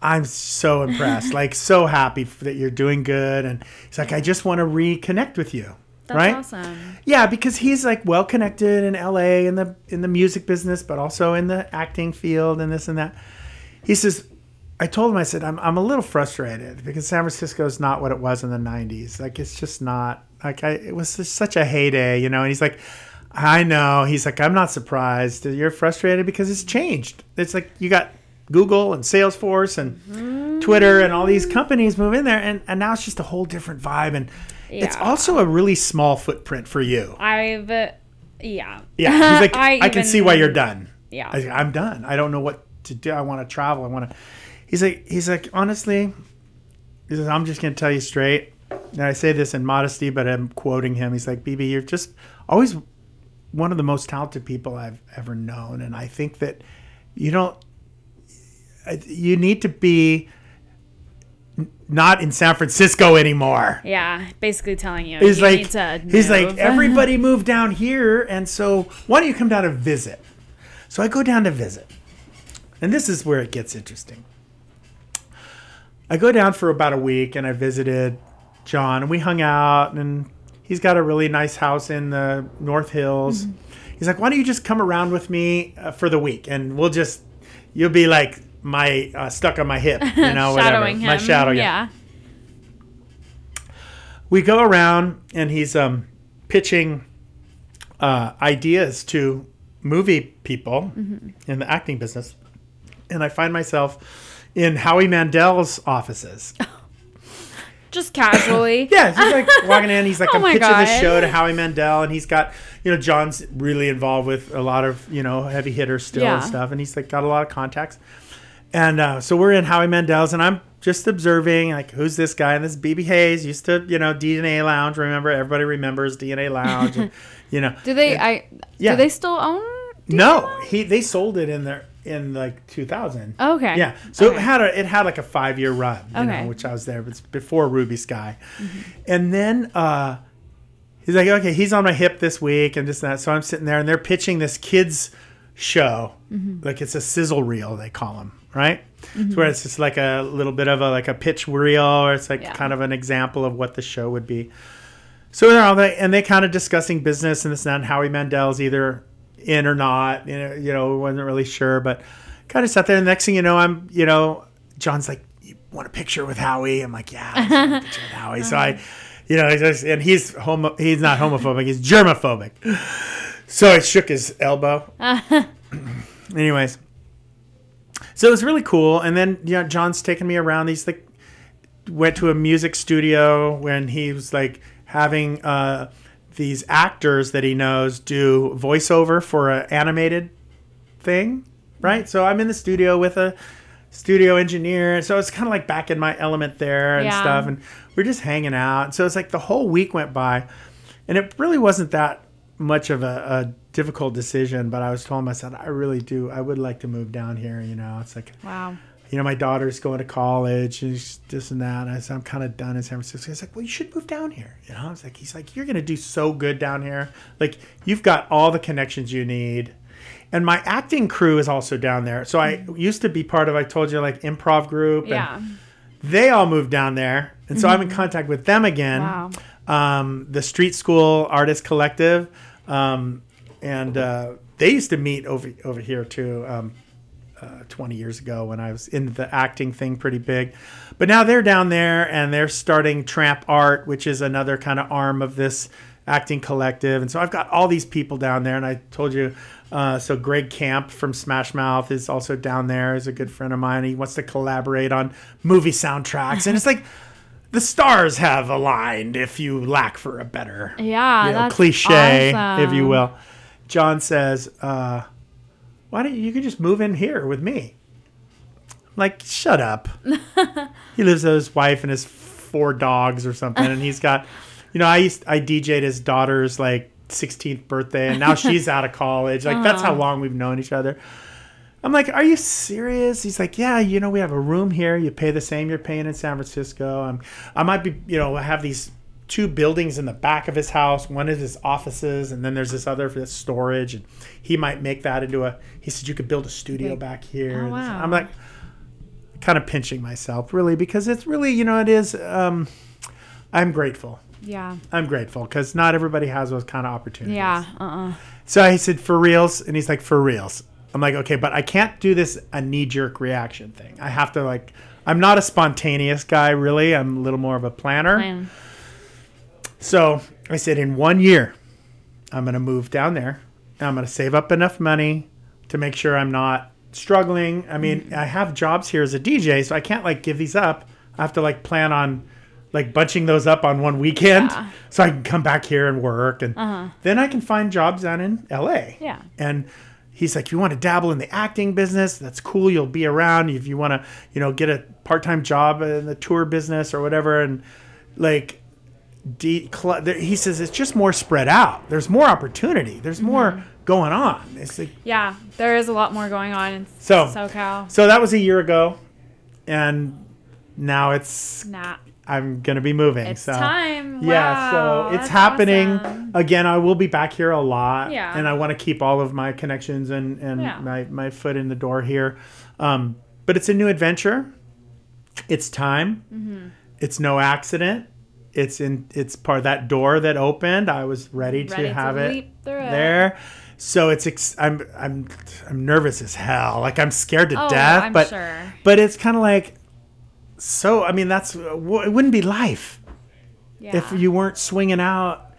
I'm so impressed, like so happy that you're doing good. And he's like, I just want to reconnect with you. That's right? awesome. Yeah, because he's like well connected in LA in the in the music business, but also in the acting field and this and that. He says, I told him, I said, I'm, I'm a little frustrated because San Francisco is not what it was in the 90s. Like, it's just not, like, I, it was just such a heyday, you know? And he's like, I know. He's like, I'm not surprised. You're frustrated because it's changed. It's like you got Google and Salesforce and mm-hmm. Twitter and all these companies move in there, and, and now it's just a whole different vibe. And it's also a really small footprint for you. I've uh, Yeah. Yeah, he's like, I, I can see why you're done. Yeah. I, I'm done. I don't know what to do. I want to travel. I want to. He's like, he's like, honestly, he says, I'm just gonna tell you straight. And I say this in modesty, but I'm quoting him. He's like, BB, you're just always one of the most talented people I've ever known, and I think that you don't. You need to be not in San Francisco anymore. Yeah. Basically telling you He's you like, he's like, everybody moved down here, and so why don't you come down to visit? So I go down to visit, and this is where it gets interesting. I go down for about a week, and I visited John, and we hung out, and he's got a really nice house in the North Hills. He's like, why don't you just come around with me uh, for the week, and we'll just, you'll be like my uh, stuck on my hip, you know, whatever, him. my shadow, yeah yeah. we go around and he's um, pitching uh, ideas to movie people in the acting business. And I find myself in Howie Mandel's offices. Just casually. Yeah, he's like walking in. He's like, Oh I'm pitching this show to Howie Mandel, and he's got, you know, John's really involved with a lot of, you know, heavy hitters still Yeah. and stuff, and he's like got a lot of contacts. And uh, so we're in Howie Mandel's, and I'm just observing, like, who's this guy? And this is BB Hayes used to, you know, DNA Lounge. Remember, everybody remembers DNA Lounge. and, you know, Do they? I. Yeah. Do they still own? no, he they sold it in there in like 2000. Okay. Yeah, so Okay. it had a it had like a five year run, you Okay. know, which I was there. But it's before Ruby Skye, Mm-hmm. and then uh, he's like, okay, he's on my hip this week and this and that. So I'm sitting there, and they're pitching this kids show, Mm-hmm. like it's a sizzle reel they call them, right? It's where it's just like a little bit of a like a pitch reel, or it's like Yeah. kind of an example of what the show would be. So they're all they and they kind of discussing business and this and that. And Howie Mandel's either in or not. You know, you know, wasn't really sure, but kind of sat there. And the next thing you know, I'm, you know, John's like, "You want a picture with Howie?" I'm like, "Yeah, I want a picture with Howie." So I, you know, and he's homo, he's not homophobic, he's germophobic. So I shook his elbow. Anyways, so it was really cool. And then you know, John's taking me around. He's like went to a music studio when he was like having uh, these actors that he knows do voiceover for an animated thing, right? So I'm in the studio with a studio engineer, so it's kind of like back in my element there and Yeah. stuff, and we're just hanging out. So it's like the whole week went by, and it really wasn't that much of a, a difficult decision. But I was telling myself, I really do, I would like to move down here. You know, it's like Wow. you know, my daughter's going to college and this and that. And I said, I'm kind of done in San Francisco. He's like, well, you should move down here. You know, I was like, he's like, you're going to do so good down here. Like, you've got all the connections you need. And my acting crew is also down there. So I used to be part of, I told you, like improv group. Yeah. And they all moved down there. And so I'm in contact with them again. Wow. Um, the Street School Artist Collective. Um, and uh, they used to meet over, over here too. Um, uh, 20 years ago when I was in the acting thing pretty big. But now they're down there and they're starting Tramp Art, which is another kind of arm of this acting collective. And so I've got all these people down there. And I told you, uh, so Greg Camp from Smash Mouth is also down there. He's a good friend of mine. He wants to collaborate on movie soundtracks. And it's like, the stars have aligned if you lack for a better Yeah. you know, cliche, if you will. John says, uh, "Why don't you, you can just move in here with me?" I'm like, shut up. he lives with his wife and his four dogs or something, and he's got, you know, I used I DJ'd his daughter's like 16th birthday, and now she's out of college. Like that's how long we've known each other. I'm like, are you serious? He's like, yeah, you know, we have a room here. You pay the same you're paying in San Francisco. I'm, I might be, you know, I have these two buildings in the back of his house. One is his offices, and then there's this other for storage. And he might make that into a. He said you could build a studio back here. Oh, wow. I'm like, kind of pinching myself, really, because it's really, you know, it is. Um, I'm grateful. Yeah. I'm grateful because not everybody has those kind of opportunities. Yeah. Uh. uh So I said, for reals? And he's like, for reals. I'm like, okay, but I can't do this a knee jerk reaction thing. I have to, like, I'm not a spontaneous guy, really. I'm a little more of a planner. Plan. So I said, in one year, I'm going to move down there. I'm going to save up enough money to make sure I'm not struggling. I mean, I have jobs here as a DJ, so I can't, like, give these up. I have to, like, plan on like bunching those up on one weekend Yeah. so I can come back here and work and Uh-huh. then I can find jobs down in LA. Yeah. And he's like, you want to dabble in the acting business? That's cool. You'll be around. If you want to, you know, get a part-time job in the tour business or whatever. And like, de- cl- there- he says it's just more spread out. There's more opportunity. There's more Mm-hmm. going on. It's like, Yeah, there is a lot more going on in So- SoCal. so that was a year ago, and now it's Nah, I'm gonna be moving. it's so. time. Yeah, Wow, so it's happening awesome. again. I will be back here a lot, Yeah. and I want to keep all of my connections and and Yeah. my my foot in the door here. Um, but it's a new adventure. It's time. Mm-hmm. It's no accident. It's in. It's part of that door that opened. I was ready, Ready to to have it through it. there. So it's. Ex- I'm. I'm. I'm nervous as hell. Like I'm scared to Oh, death. I'm but sure. but it's kind of like. So I mean that's it wouldn't be life Yeah, if you weren't swinging out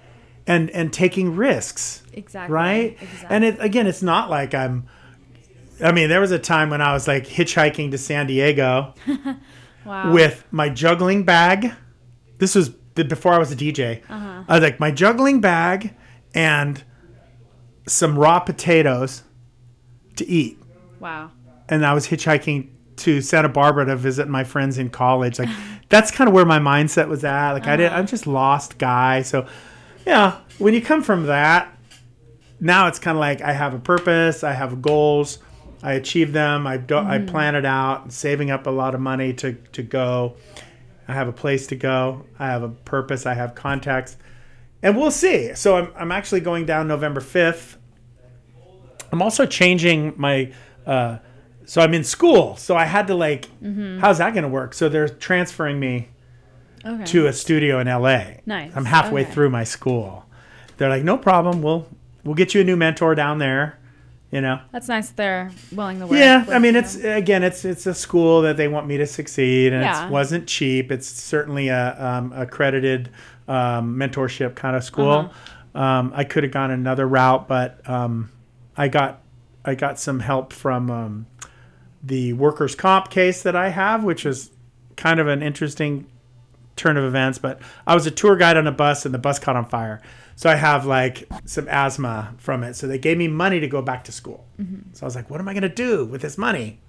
and and taking risks exactly right Exactly. and it again it's not like i'm i mean there was a time when i was like hitchhiking to san diego wow. with my juggling bag this was before i was a dj Uh-huh. i was like my juggling bag and some raw potatoes to eat wow. and I was hitchhiking to Santa Barbara to visit my friends in college. Like that's kind of where my mindset was at. Like I didn't, I'm just lost guy. So yeah, when you come from that, now it's kind of like I have a purpose, I have goals, I achieve them, I do, I plan it out, saving up a lot of money to to go. I have a place to go. I have a purpose. I have contacts, and we'll see. So I'm I'm actually going down November fifth. I'm also changing my. Uh, so I'm in school. So I had to like, how's that going to work? So they're transferring me Okay. to a studio in LA. Nice. I'm halfway Okay. through my school. They're like, no problem. We'll we'll get you a new mentor down there. You know. That's nice. that They're willing to work. Yeah, with I mean it's again it's it's a school that they want me to succeed, and Yeah. it wasn't cheap. It's certainly a um, accredited um, mentorship kind of school. Uh-huh. Um, I could have gone another route, but um, I got I got some help from um, the workers' comp case that I have, which is kind of an interesting turn of events. But I was a tour guide on a bus, and the bus caught on fire. So I have like some asthma from it. So they gave me money to go back to school. Mm-hmm. So I was like, what am I going to do with this money?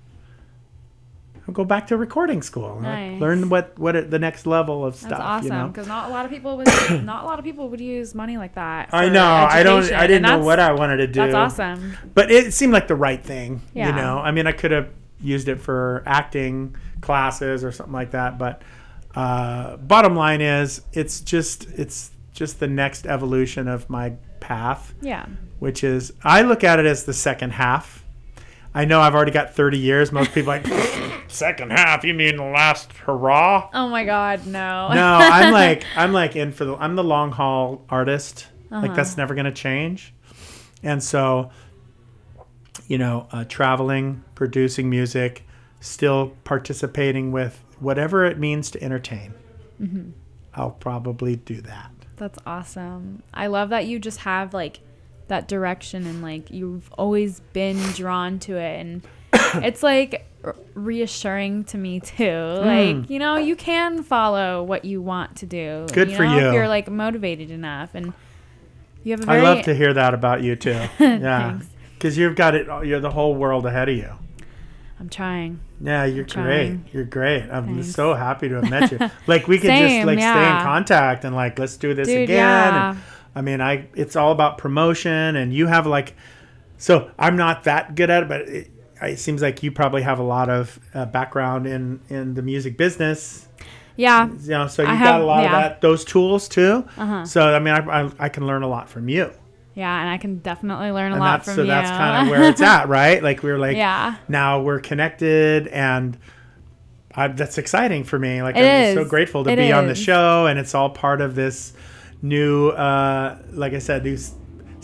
I'll go back to recording school. and, like, learn what what the next level of stuff. That's awesome You know? because not a lot of people would not a lot of people would use money like that. I know. I don't. I didn't know what I wanted to do. That's awesome. But it seemed like the right thing. Yeah. You know. I mean, I could have used it for acting classes or something like that. But uh, bottom line is, it's just it's just the next evolution of my path, Yeah. which is I look at it as the second half. I know I've already got 30 years. Most people are like second half. You mean the last hurrah? Oh my God, no. no, I'm like I'm like in for the I'm the long haul artist. Like Uh-huh. that's never gonna change. And so, you know, uh, traveling, producing music, still participating with whatever it means to entertain. Mm-hmm. I'll probably do that. That's awesome. I love that you just have like that direction and like you've always been drawn to it and it's like r- reassuring to me too. Like, you know, you can follow what you want to do. Good for know, you. If you're like motivated enough and you have a I very I love to hear that about you too. Yeah, Thanks. Because you've got it. You're the whole world ahead of you. I'm trying. Yeah, you're great. trying. You're great. I'm Thanks. so happy to have met you. Like we could just Same, like stay in contact and like let's do this Dude, again. yeah. And, I mean, I it's all about promotion, and you have like, so I'm not that good at it, but it, it seems like you probably have a lot of uh, background in in the music business. Yeah. You know, so you've got a lot yeah. of that those tools too. Uh-huh. So I mean, I, I I can learn a lot from you, Yeah, and I can definitely learn a and lot from so you. So that's kind of where it's at, right? Like we're like Yeah. now we're connected and I, that's exciting for me like It i'm so grateful to It be on the show and it's all part of this new uh like i said this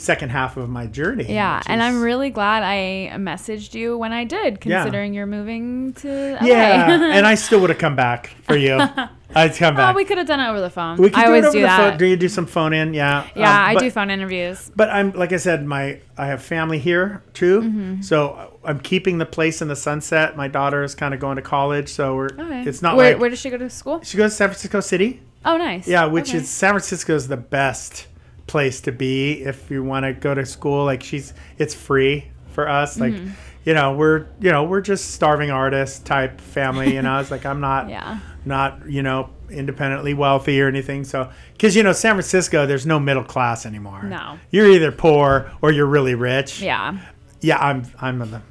second half of my journey Yeah, and is- I'm really glad I messaged you when I did, Yeah. considering you're moving to LA. yeah and i still would have come back for you i'd come back. Oh, we could have done it over the phone. we could I do always it over do the that. phone do you do some phone in yeah yeah, Um, I but- do phone interviews. but i'm like i said my i have family here too so i'm keeping the place in the sunset my daughter is kind of going to college so we're Okay. it's not where, like where does she go to school? she goes to san francisco city Oh, nice. Yeah, which Okay. is San Francisco is the best place to be if you want to go to school. Like she's, it's free for us. Like, Mm-hmm. you know, we're you know we're just starving artist type family. You know, it's like I'm not Yeah. not you know independently wealthy or anything. So because you know San Francisco, there's no middle class anymore. No. you're either poor or you're really rich. Yeah. yeah. I'm I'm the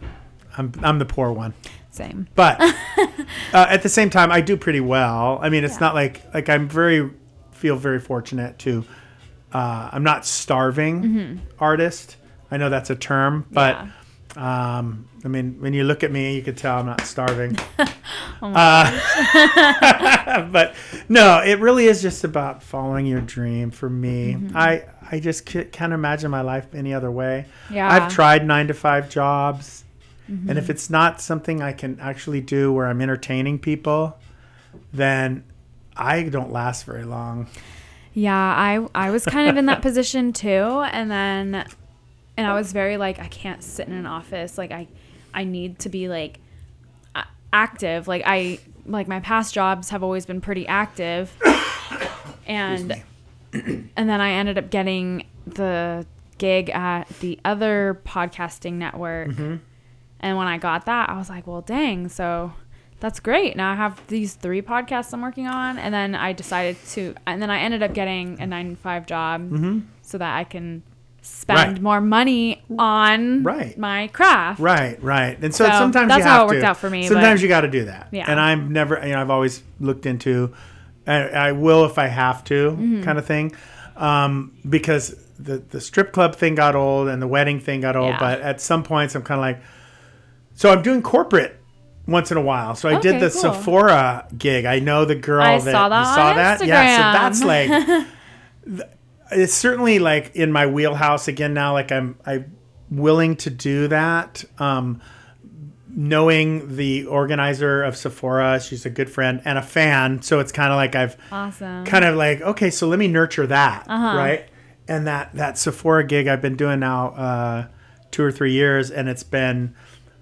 I'm I'm the poor one. Same. But uh, at the same time, I do pretty well. I mean, it's Yeah. not like like I'm very feel very fortunate to. Uh, I'm not starving artist. I know that's a term, but um, I mean, when you look at me, you could tell I'm not starving. uh, but no, it really is just about following your dream. For me, I I just can't imagine my life any other way. Yeah. I've tried nine to five jobs. And if it's not something I can actually do where I'm entertaining people, then I don't last very long. Yeah, I I was kind of in that position too, and then and I was very like I can't sit in an office. Like I I need to be like active. Like I like my past jobs have always been pretty active. and and then I ended up getting the gig at the other podcasting network. Mm-hmm. And when I got that, I was like, well, dang. So that's great. Now I have these three podcasts I'm working on. And then I decided to, and then I ended up getting a nine to five job so that I can spend Mm-hmm. Right. more money on Right. my craft. Right, right. And so, So sometimes that's you how have it worked to. out for me, Sometimes but- you got to do that. Yeah. And I'm never, you know, I've always looked into, and I will if I have to, Mm-hmm. kind of thing, um, because the the strip club thing got old and the wedding thing got old. Yeah. But at some points, I'm kind of like, so I'm doing corporate once in a while. So I Okay, did the cool. Sephora gig. I know the girl I that saw that you saw that. Yeah, so that's like th- it's certainly like in my wheelhouse again now. Like I'm I'm willing to do that. Um, knowing the organizer of Sephora, she's a good friend and a fan. So it's kind of like I've Awesome. kind of like okay, so let me nurture that, Uh-huh. right? And that that Sephora gig I've been doing now uh, two or three years, and it's been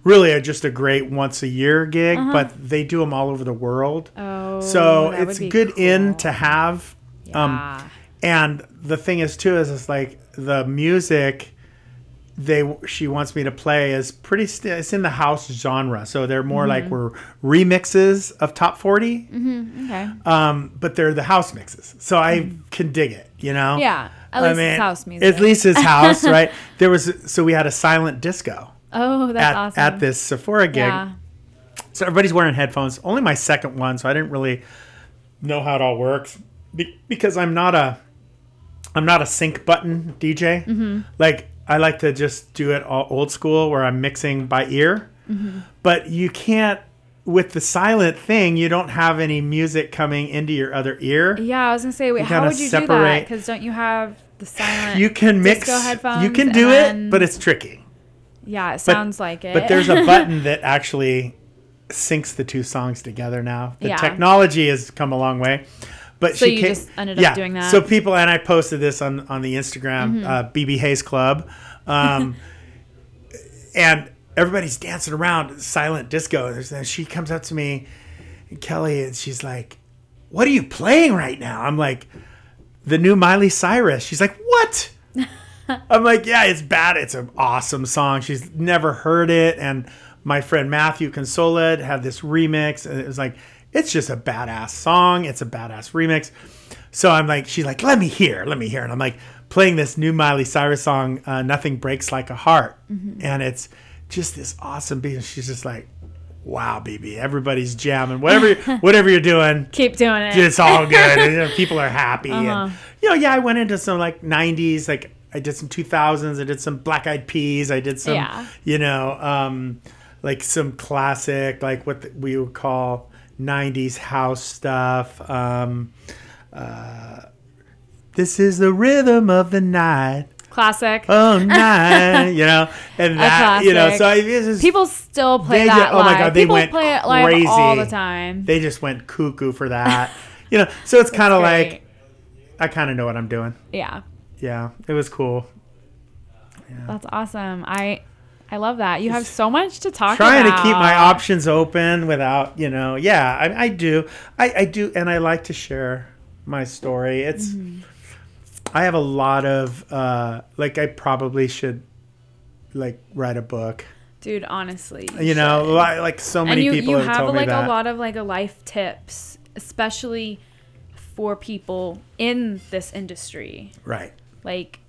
really a, just a great once a year gig. But they do them all over the world, Uh-huh. Oh, so it's good in to have. Um, Yeah. and the thing is too is it's like the music they she wants me to play is pretty st- it's in the house genre so they're more Mm-hmm. like we're remixes of top 40 okay. um but they're the house mixes so i can dig it you know Mm-hmm. Yeah. At least it's house music. at least it's house right there was so we had a silent disco Oh, that's at, awesome. at this sephora gig Yeah. so everybody's wearing headphones. Only my second one, so I didn't really know how it all works Be- because I'm not a I'm not a sync button DJ. Mm-hmm. Like I like to just do it all old school where I'm mixing by ear. Mm-hmm. But you can't with the silent thing. You don't have any music coming into your other ear. Yeah, I was gonna say, wait, how would you do that? separate- Because don't you have the silent? You can mix. You can do it, but it's tricky. Yeah, it sounds like it. But there's a button that actually syncs the two songs together now. The Yeah. technology has come a long way. But So she you ca- just ended up doing that? Mm-hmm. So people and I posted this on on the Instagram uh, BB Hayes Club, um, and everybody's dancing around silent disco. And she comes up to me, Kelly, and she's like, "What are you playing right now?" I'm like, "The new Miley Cyrus." She's like, "What?" I'm like, yeah, it's bad. It's an awesome song. She's never heard it. And my friend Matthew Consola had this remix, and it was like, it's just a badass song. It's a badass remix. So I'm like, she's like, let me hear, let me hear. And I'm like, playing this new Miley Cyrus song, uh, Nothing Breaks Like a Heart. And it's just this awesome beat. And she's just like, wow, BB, everybody's jamming. Whatever, whatever you're doing, keep doing it. it's all good. and, you know, people are happy. Uh-huh. And, you know, yeah, I went into some like 90s, like I did some 2000s. I did some Black Eyed Peas. I did some, Yeah. you know, um, like some classic, like what the, we would call 90s house stuff. Um, uh, this is the rhythm of the night. Classic. Oh, night, you know, and that, you know, so I, just, People still play that oh my. God, they People went play it live all the time. they just went cuckoo for that, you know, so it's kind of like, I kind of know what I'm doing. yeah, Yeah, it was cool. that's awesome. I I love that. You have so much to talk about Trying about. to keep my options open without, you know, yeah, I, I do. I, I do, and I like to share my story. It's I have a lot of uh, like I probably should like write a book. Dude, honestly. You know, li- like so many and you, people you have, have told me like that. a lot of like a life tips, especially for people in this industry. right. Like,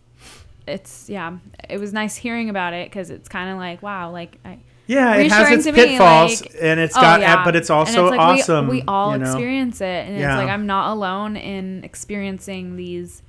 it's yeah, it was nice hearing about it because it's kind of like wow, like I, Yeah, it has its to me, pitfalls like- and it's oh, got, yeah. but it's also like, we- awesome. We, all you know? experience it, and Yeah. it's like I'm not alone in experiencing these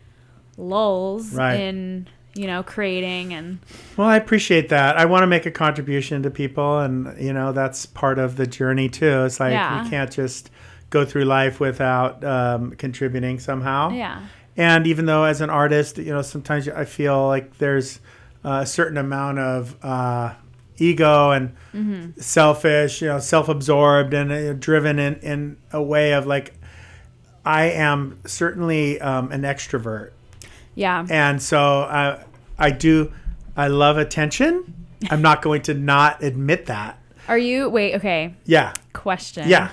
lulls Right. in you know creating and Well, I appreciate that. I want to make a contribution to people, and you know that's part of the journey too. It's like Yeah. we can't just go through life without um, contributing somehow. yeah, And even though as an artist, you know, sometimes I feel like there's a certain amount of uh, ego and Mm-hmm. selfish, you know, self-absorbed and uh, driven in, in a way of like, I am certainly um, an extrovert. yeah, And so I, I do, I love attention. I'm not going to not admit that. Are you wait? Okay, Yeah. question. Yeah.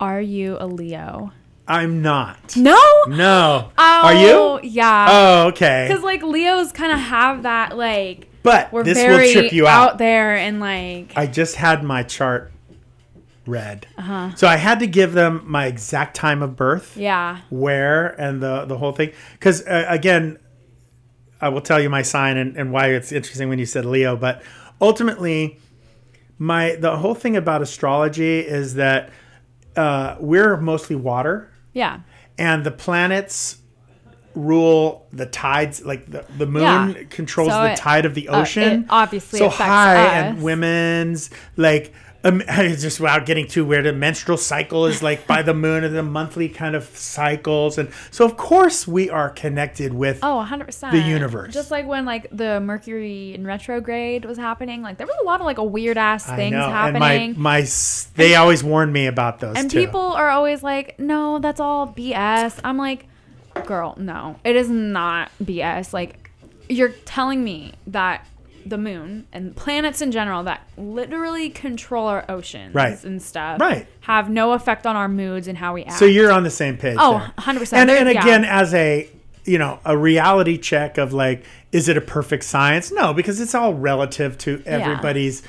Are you a Leo? I'm not. No. No. Oh, Are you? Yeah. Oh, okay. Because like Leos kind of have that like But we're this very will trip you out. out. there and like I just had my chart read. Uh-huh. So I had to give them my exact time of birth, yeah where, and the, the whole thing. Because, uh, again, I will tell you my sign and, and why it's interesting when you said Leo. But ultimately, my the whole thing about astrology is that uh, we're mostly water, yeah and the planets rule the tides like the, the moon Yeah. controls So the it- tide of the uh, ocean obviously so high us. and women's like um, it's just without getting too weird. The menstrual cycle is like by the moon and the monthly kind of cycles, and so of course we are connected with. oh 100 percent The universe. just like when like the Mercury in retrograde was happening like there was a lot of like a weird ass I things know, happening and my my they always warn me about those And too. people are always like, no, that's all BS. I'm like, girl, no, it is not BS. Like, you're telling me that the moon and planets in general that literally control our oceans Right. and stuff Right. have no effect on our moods and how we act. So you're on the same page. Oh, there. 100%. And, and Yeah. again, as a you know a reality check of like, is it a perfect science? No, because it's all relative to everybody's.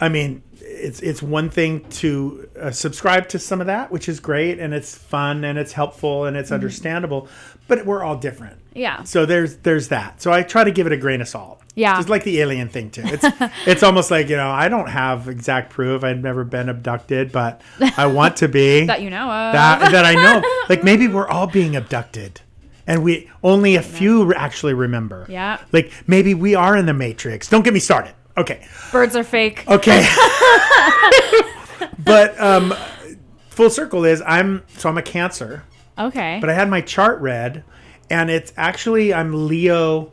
I mean, it's it's one thing to uh, subscribe to some of that, which is great and it's fun and it's helpful and it's Mm-hmm. understandable, but we're all different. Yeah. So there's there's that. So I try to give it a grain of salt. Yeah. Just like the alien thing too. It's it's almost like, you know, I don't have exact proof. I've never been abducted, but I want to be that you know of. that that I know. Like maybe we're all being abducted, and we only a few actually remember. Yeah. Like maybe we are in the Matrix. Don't get me started. Okay. Birds are fake. Okay. but um, full circle is I'm so I'm a Cancer, Okay. but I had my chart read, and it's actually I'm Leo,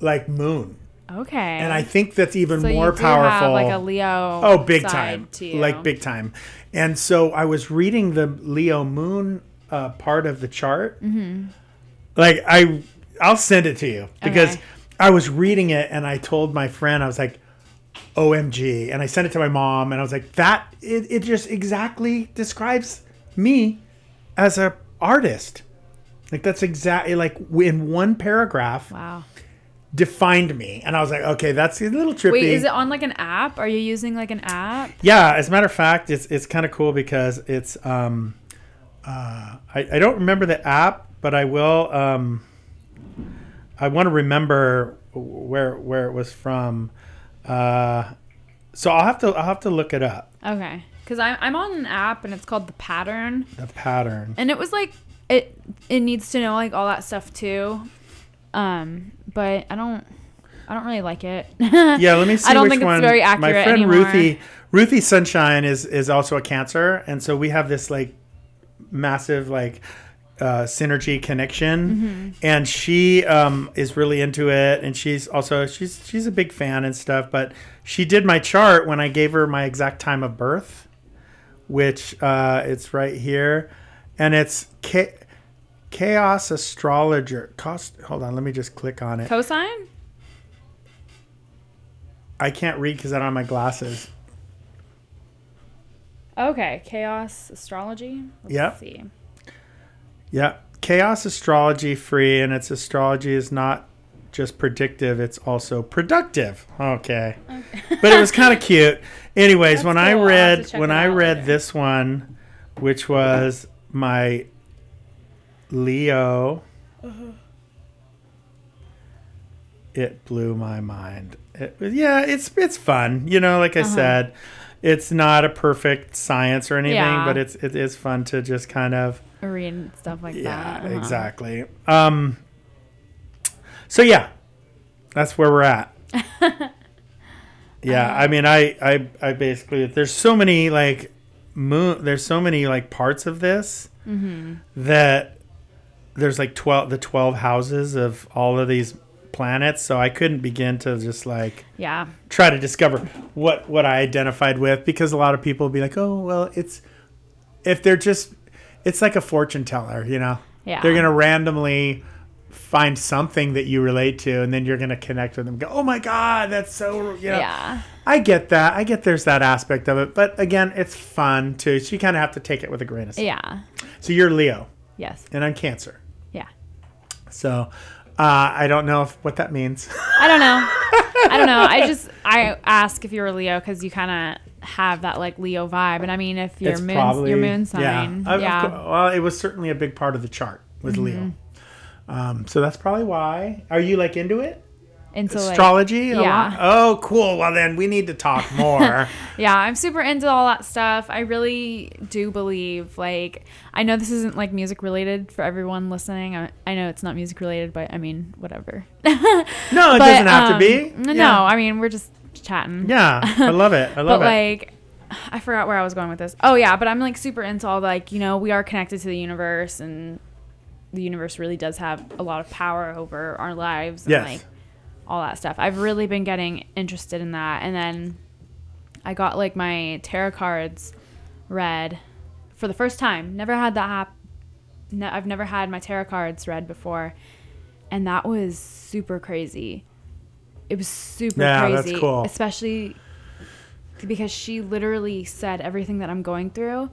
like Moon, okay. and I think that's even so more powerful. have like a Leo. Oh, big time. Like big time. And so I was reading the Leo Moon uh, part of the chart. Mm-hmm. Like I, I'll send it to you because Okay. I was reading it and I told my friend I was like, "OMG!" And I sent it to my mom and I was like, "That it, it just exactly describes me as a artist." Like that's exactly like in one paragraph Wow. defined me, and I was like, "Okay, that's a little trippy." Wait, is it on like an app? Are you using like an app? Yeah, as a matter of fact, it's it's kind of cool because it's um, uh, I I don't remember the app, but I will um, I want to remember where where it was from. Uh, so I'll have to I'll have to look it up. Okay. Because I'm, I'm on an app and it's called The Pattern. The pattern. And it was like, it it needs to know like all that stuff too. Um, but I don't, I don't really like it. Yeah, let me see I don't think one. it's very accurate My friend anymore. Ruthie Ruthie Sunshine is is also a Cancer, and so we have this like massive like uh, synergy connection, Mm-hmm. and she um, is really into it, and she's also she's she's a big fan and stuff. But she did my chart when I gave her my exact time of birth, which uh, it's right here, and it's cha- chaos astrologer. Cost. Hold on, let me just click on it. Cosine? I can't read because I don't have my glasses. Okay. Chaos astrology. Let's Yep. see. Yeah. Chaos astrology free, and its astrology is not just predictive, it's also productive. Okay. but it was kind of cute. Anyways, That's when I cool. To read when I read later. this one, which was my Leo, Uh-huh. it blew my mind. It, yeah, it's it's fun. You know, like I Uh-huh. said, it's not a perfect science or anything, Yeah. but it's it is fun to just kind of Read stuff like yeah, that. Uh-huh. exactly. Um, so yeah, that's where we're at. yeah. I mean, I, I, I basically there's so many like moon. There's so many like parts of this Mm-hmm. that there's like twelve the twelve houses of all of these planets. So I couldn't begin to just like Yeah. try to discover what what I identified with because a lot of people be like, oh well, it's if they're just it's like a fortune teller, you know. Yeah. They're gonna randomly find something that you relate to, and then you're gonna connect with them. Go, oh my god, that's so you know. Yeah. I get that. I get there's that aspect of it, but again, it's fun too. So you kind of have to take it with a grain of salt. Yeah. So you're Leo, Yes. and I'm Cancer. Yeah. So uh, I don't know if, what that means. I don't know. I don't know. I just I ask if you're a Leo because you kind of have that like Leo vibe, and I mean if your moon your moon sign, Yeah. yeah, well, it was certainly a big part of the chart was Mm-hmm. Leo. Um, so that's probably why. Are you like into it? into Astrology? a yeah. Oh, cool. Well, then we need to talk more. yeah, I'm super into all that stuff. I really do believe like I know this isn't like music related for everyone listening. I, I know it's not music related, but I mean whatever. no, it But, doesn't have to um, be. No, Yeah. I mean we're just chatting. Yeah, I love it. I love but it. like I forgot where I was going with this. Oh yeah, but I'm like super into all like, you know, we are connected to the universe and the universe really does have a lot of power over our lives and Yes. like all that stuff. I've really been getting interested in that and then I got like my tarot cards read for the first time. Never had that happen. no, I've never had my tarot cards read before. And that was super crazy. It was super Yeah, that's crazy. cool. Especially because she literally said everything that I'm going through.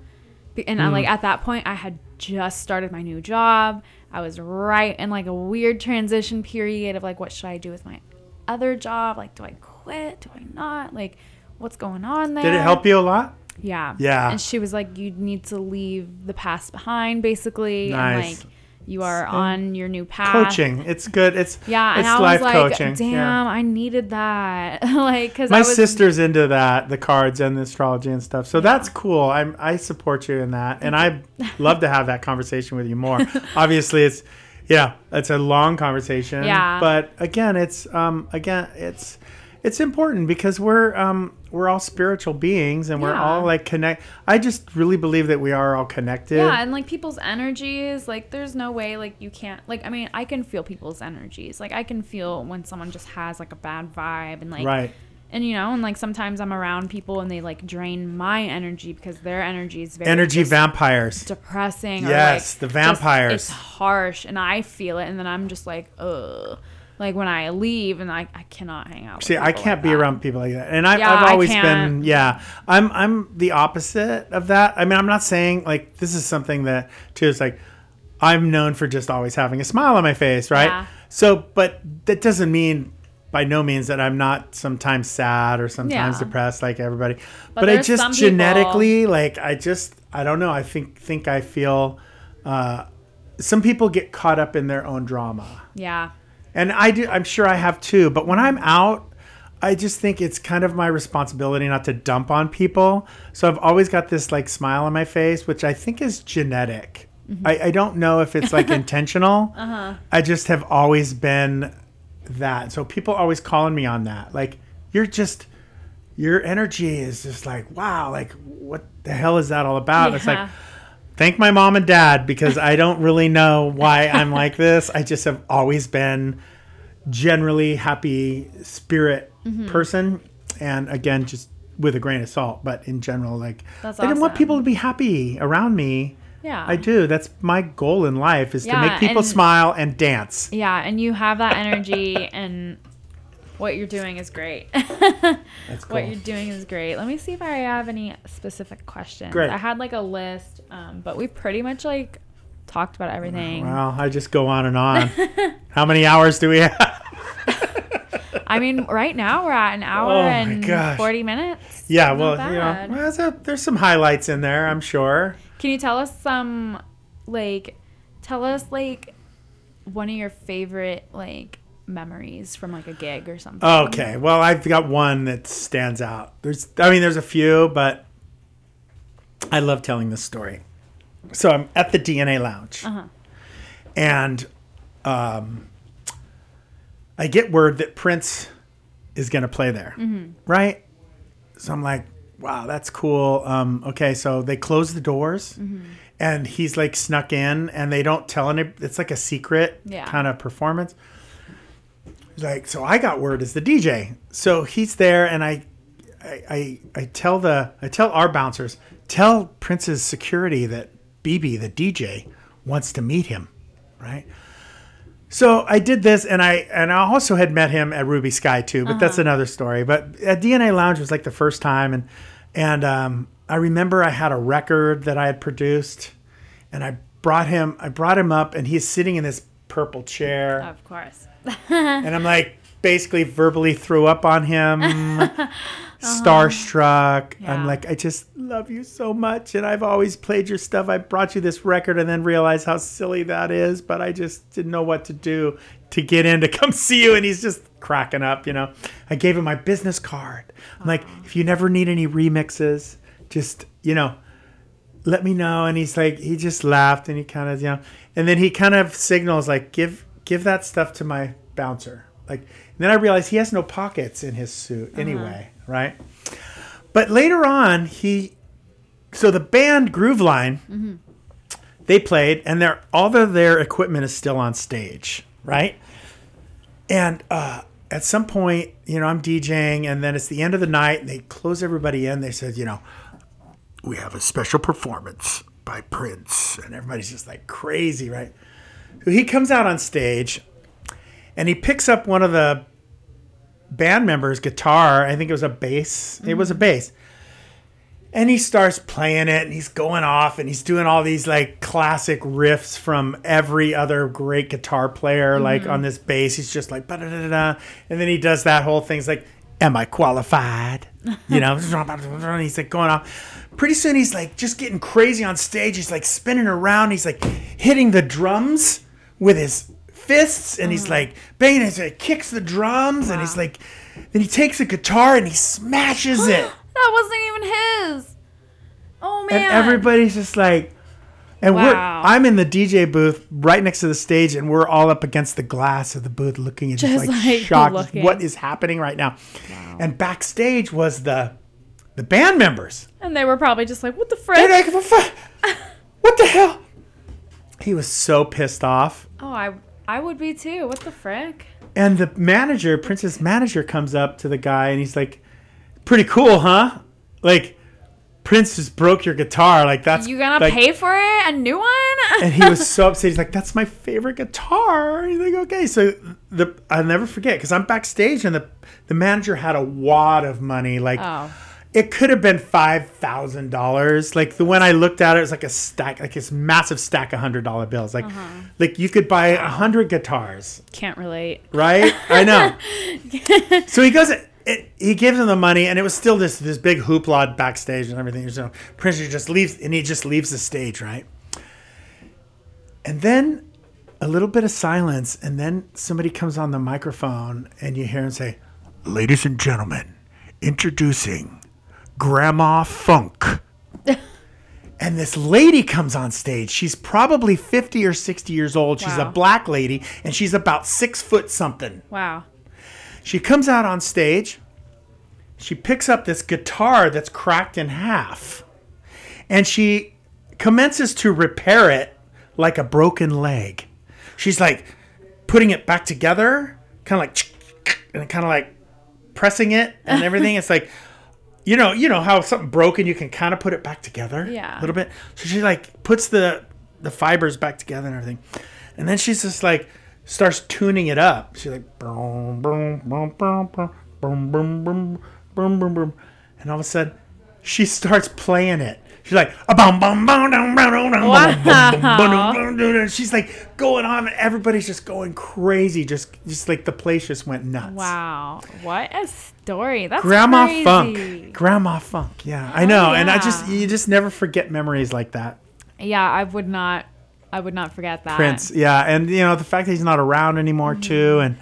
And Mm. like at that point, I had just started my new job. I was right in like a weird transition period of like, what should I do with my other job? Like, do I quit? Do I not? Like, what's going on there? Did it help you a lot? Yeah. Yeah. And she was like, you need to leave the past behind, basically. Nice. And like, you are on your new path. Coaching. It's good. It's Yeah. And It's I life was like, coaching. damn, Yeah. I needed that. like, because My was. sister's into that, the cards and the astrology and stuff. So that's cool. I'm I support you in that, and I love to have that conversation with you more. Obviously, it's yeah, it's a long conversation. Yeah. But again, it's um again it's it's important because we're um we're all spiritual beings and we're Yeah. all like connect. I just really believe that we are all connected. Yeah, and like people's energies, like there's no way like you can't like I mean, I can feel people's energies. Like I can feel when someone just has like a bad vibe and like Right. and you know, and like sometimes I'm around people and they like drain my energy because their energy is very Energy vampires. depressing. Yes, or the vampires. Just, it's harsh, and I feel it, and then I'm just like, ugh. Like when I leave, and I, I cannot hang out. With See, I can't like be that. around people like that, and I've, Yeah, I've always been, yeah. I'm, I'm the opposite of that. I mean, I'm not saying like this is something that too is like I'm known for just always having a smile on my face, right? Yeah. So, but that doesn't mean by no means that I'm not sometimes sad or sometimes Yeah. depressed like everybody. But, I just some people- genetically, like, I just, I don't know. I think, think I feel. Uh, some people get caught up in their own drama Yeah, and I do. I'm sure I have too. But when I'm out, I just think it's kind of my responsibility not to dump on people. So I've always got this like smile on my face, which I think is genetic. I, I don't know if it's like intentional. Uh-huh. I just have always been that. So people always calling me on that. Like you're just your energy is just like wow. Like what the hell is that all about? And It's like Yeah. Thank my mom and dad because I don't really know why I'm like this. I just have always been generally happy spirit Mm-hmm. person and again just with a grain of salt but in general like That's I don't want people to be happy around me. yeah. I do. That's my goal in life is to make people and- smile and dance. Yeah, and you have that energy, and what you're doing is great. That's cool. What you're doing is great. Let me see if I have any specific questions. Great. I had like a list, um, but we pretty much like talked about everything. Well, I just go on and on. How many hours do we have? I mean, right now we're at an hour Oh and gosh. 40 minutes. Yeah, well, you know, well, there's, a- there's some highlights in there, I'm sure. Can you tell us some, like, tell us, like, one of your favorite, like, memories from, like, a gig or something? Okay, well, I've got one that stands out. There's, I mean, there's a few, but I love telling this story. So I'm at the DNA Lounge, Uh-huh. and um, I get word that Prince is going to play there, right? So I'm like, wow, that's cool. Um, okay, so they close the doors, and he's like snuck in, and they don't tell any. It's like a secret Yeah. kind of performance. Like, so I got word as the DJ. So he's there, and I, I, I, I tell the, I tell our bouncers, tell Prince's security that BB, the DJ, wants to meet him, right? So I did this, and I and I also had met him at Ruby Skye too, but that's another story. But at DNA Lounge was like the first time, and and um, I remember I had a record that I had produced, and I brought him, I brought him up, and he's sitting in this purple chair Of course. and I'm like basically verbally threw up on him, Uh-huh. starstruck. Yeah. I'm like, I just love you so much, and I've always played your stuff. I brought you this record, and then realized how silly that is, but I just didn't know what to do to get in to come see you. And he's just cracking up, you know. I gave him my business card. I'm like, if you never need any remixes, just you know, let me know. And he's like, he just laughed and he kind of, you know, and then he kind of signals like, give, give that stuff to my bouncer. Like, and then I realized he has no pockets in his suit uh-huh. anyway, right? But later on, he, so the band Groove Line, they played and their, all of their equipment is still on stage, right? And, uh, at some point, you know, I'm DJing and then it's the end of the night and they close everybody in. They said, you know, we have a special performance by Prince. And everybody's just like crazy, right? So he comes out on stage and he picks up one of the band members' guitar. I think it was a bass. It was a mm-hmm. bass. And he starts playing it and he's going off and he's doing all these like classic riffs from every other great guitar player, like mm-hmm. on this bass. He's just like, and then he does that whole thing. It's like, Am I qualified? You know, he's like going off. Pretty soon he's like just getting crazy on stage. He's like spinning around. He's like hitting the drums with his fists and he's mm. like banging it. So he kicks the drums and he's like, then he takes a guitar and he smashes it. That wasn't even his. Oh man. and everybody's just like and we're Wow. I'm in the DJ booth right next to the stage and we're all up against the glass of the booth looking and just, Just, like, like, shocked looking. what is happening right now. And backstage was the the band members. And they were probably just like, "What the frick?" didn't give a fuck. What the hell? He was so pissed off. Oh, I I would be too. What the frick? And the manager, Prince's manager, comes up to the guy and he's like, "Pretty cool, huh? Like, Prince just broke your guitar. Like that's You gonna like, pay for it? A new one? and he was so upset. He's like, "That's my favorite guitar." He's like, "Okay." So the I'll never forget because I'm backstage and the the manager had a wad of money. Like oh, it could have been five thousand dollars. Like the when I looked at it, it was like a stack, like this massive stack of hundred dollar bills. Like uh-huh. like you could buy a hundred guitars, can't relate. right? I know. so he goes. It, he gives him the money, and it was still this this big hoopla backstage and everything. So Prince just leaves, and he just leaves the stage, right? And then a little bit of silence, and then somebody comes on the microphone, and you hear him say, "Ladies and gentlemen, introducing Grandma Funk." and this lady comes on stage. She's probably fifty or sixty years old. She's a black lady, and she's about six foot something. Wow. She comes out on stage. She picks up this guitar that's cracked in half. And she commences to repair it like a broken leg. She's like putting it back together, kind of like, and kind of like pressing it and everything. it's like, you know, you know how something broken, you can kind of put it back together Yeah. a little bit. So she like puts the the fibers back together and everything, and then she's just like starts tuning it up. She's like boom, boom, boom, boom, boom, boom, boom, boom, boom, boom, boom, and all of a sudden she starts playing it She's like. She's like going on, and everybody's just going crazy. Just, just like the place just went nuts. Wow. What a story. That's Grandma crazy. Funk, Grandma Funk. Yeah, I know, and I just Oh, you just never forget memories like that. Yeah, I would not. I would not forget that. Prince, yeah, and you know the fact that he's not around anymore Mm-hmm. too, and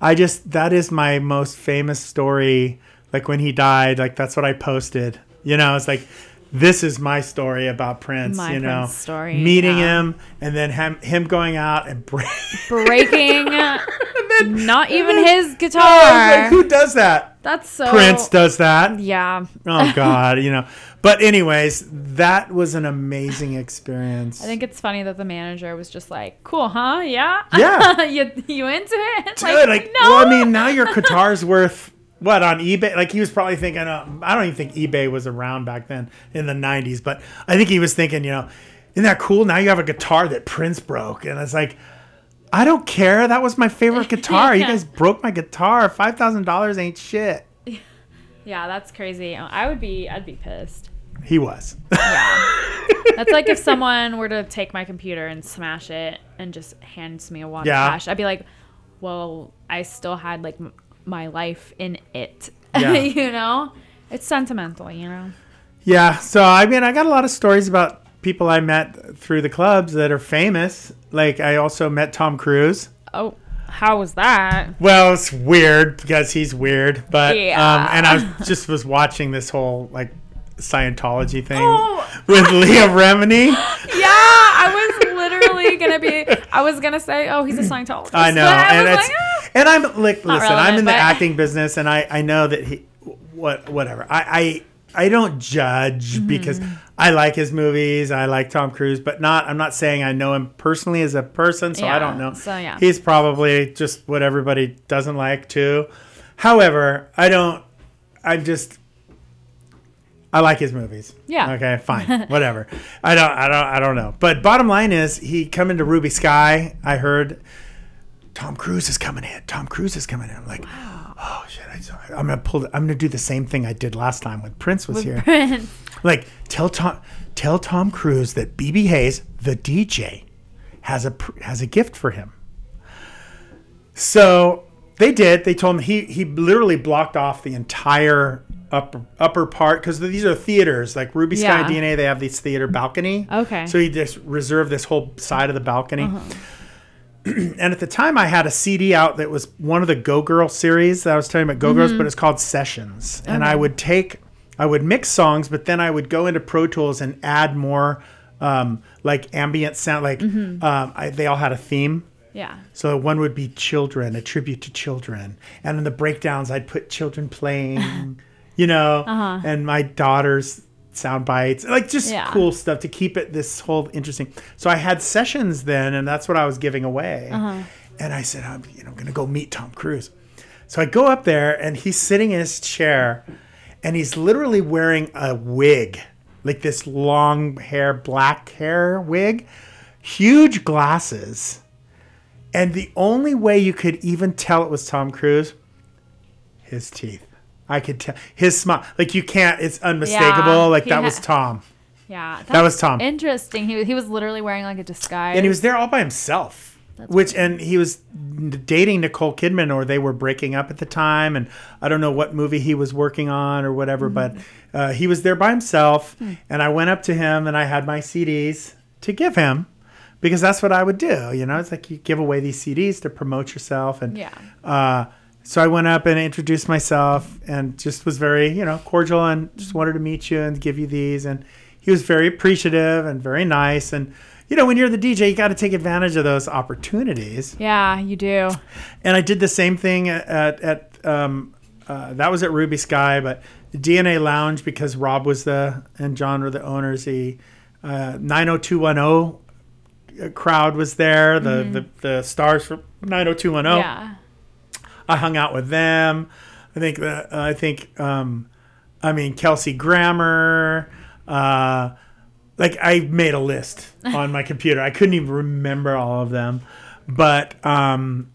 I just that is my most famous story. Like when he died, like that's what I posted. You know, it's like this is my story about Prince. My you know, Prince story, meeting yeah. him and then him him going out and break. Breaking. not even his I was guitar. like, who does that? That's so. Prince does that. Yeah. Oh God, you know. But anyways, that was an amazing experience. I think it's funny that the manager was just like, "Cool, huh? Yeah, Yeah. you you into it? Dude, like, no. well, I mean, now your guitar's worth what on eBay? Like he was probably thinking. Uh, I don't even think eBay was around back then in the '90s, but I think he was thinking, you know, isn't that cool? Now you have a guitar that Prince broke, and it's like, I don't care. That was my favorite guitar. You guys broke my guitar. Five thousand dollars ain't shit. yeah, that's crazy. I would be, I'd be pissed. He was. Yeah, that's like if someone were to take my computer and smash it and just hands me a wad Yeah. of cash. I'd be like, well, I still had like my life in it. Yeah. you know, it's sentimental. You know. Yeah, so I mean, I got a lot of stories about people I met through the clubs that are famous. Like I also met Tom Cruise. Oh, how was that? Well, it's weird because he's weird, but Yeah. um, and I was, just was watching this whole like Scientology thing Oh. with Leah Remini. Yeah, I was literally gonna be. I was gonna say, oh, he's a Scientologist. I know, I and like, ah. and I'm like, listen, I'm relevant, in the but- acting business, and I I know that he what whatever I I I don't judge Mm-hmm. because I like his movies, I like Tom Cruise, but not I'm not saying I know him personally as a person, so I don't know. so, yeah. he's probably just what everybody doesn't like too. However, I don't. I'm just. I like his movies. Yeah. Okay, fine. Whatever. I don't I don't I don't know. But bottom line is he come into Ruby Skye. I heard Tom Cruise is coming in. Tom Cruise is coming in. I'm like, oh shit, I, I'm gonna pull I'm gonna do the same thing I did last time when Prince was here. Prince. Like, tell Tom tell Tom Cruise that BB Hayes, the DJ, has a has a gift for him. So they did. They told him he he literally blocked off the entire upper upper part because these are theaters like Ruby Skye Yeah. DNA. They have this theater balcony. Okay. So he just reserved this whole side of the balcony. and at the time, I had a CD out that was one of the Go Girl series that I was telling about Go Girls, but it's called Sessions. And I would take, I would mix songs, but then I would go into Pro Tools and add more um, like ambient sound. Like um, I, they all had a theme. Yeah. So one would be children, a tribute to children, and in the breakdowns I'd put children playing, you know, uh-huh. and my daughter's sound bites, like just Yeah. cool stuff to keep it this whole interesting. So I had sessions then, and that's what I was giving away. Uh-huh. And I said, I'm, you know, going to go meet Tom Cruise. So I go up there, and he's sitting in his chair, and he's literally wearing a wig, like this long hair, black hair wig, huge glasses. And the only way you could even tell it was Tom Cruise, his teeth. I could tell his smile. Like you can't. It's unmistakable. Yeah, like that was Tom, Yeah. That was Tom. Interesting. He, he was literally wearing like a disguise. and he was there all by himself. which and he was dating Nicole Kidman, or they were breaking up at the time, and I don't know what movie he was working on or whatever. But uh, he was there by himself, and I went up to him and I had my CDs to give him. Because that's what I would do, you know. It's like you give away these CDs to promote yourself, and Yeah. uh, so I went up and introduced myself and just was very, you know, cordial and just wanted to meet you and give you these. And he was very appreciative and very nice. And, you know, when you're the DJ, you got to take advantage of those opportunities. Yeah, you do. And I did the same thing at, at, um, uh, that was at Ruby Skye, but the DNA Lounge, because Rob was the, and John were the owners, the uh, 90210 crowd was there, the, the, the stars from 90210. Yeah. I hung out with them. I think that I think um, I mean Kelsey Grammer. Uh, like I made a list on my computer. I couldn't even remember all of them, but um,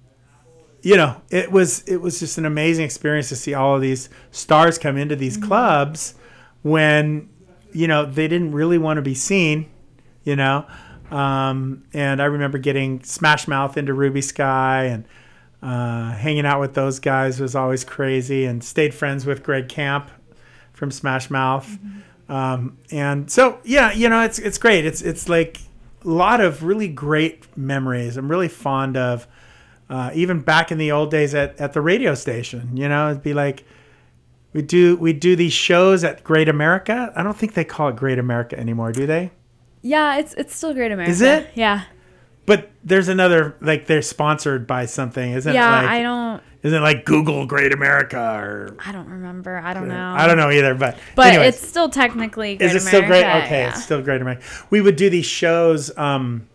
you know, it was it was just an amazing experience to see all of these stars come into these clubs when you know, they didn't really want to be seen, you know. Um, and I remember getting Smash Mouth into Ruby Skye and uh, hanging out with those guys was always crazy and stayed friends with Greg Camp from Smash Mouth. Um, and so, yeah, you know, it's, it's great. It's, it's like a lot of really great memories. I'm really fond of, uh, even back in the old days at, at the radio station, you know, it'd be like, we do we do these shows at Great America. I don't think they call it Great America anymore, do they? Yeah, it's it's still Great America. Is it? Yeah. But there's another like they're sponsored by something, isn't Yeah, it? Like, I don't Isn't it like Google Great America or I don't remember. I don't know. I don't know either, but But anyways. it's still technically Great Is it still great? America, Okay, yeah. it's still great America. We would do these shows um,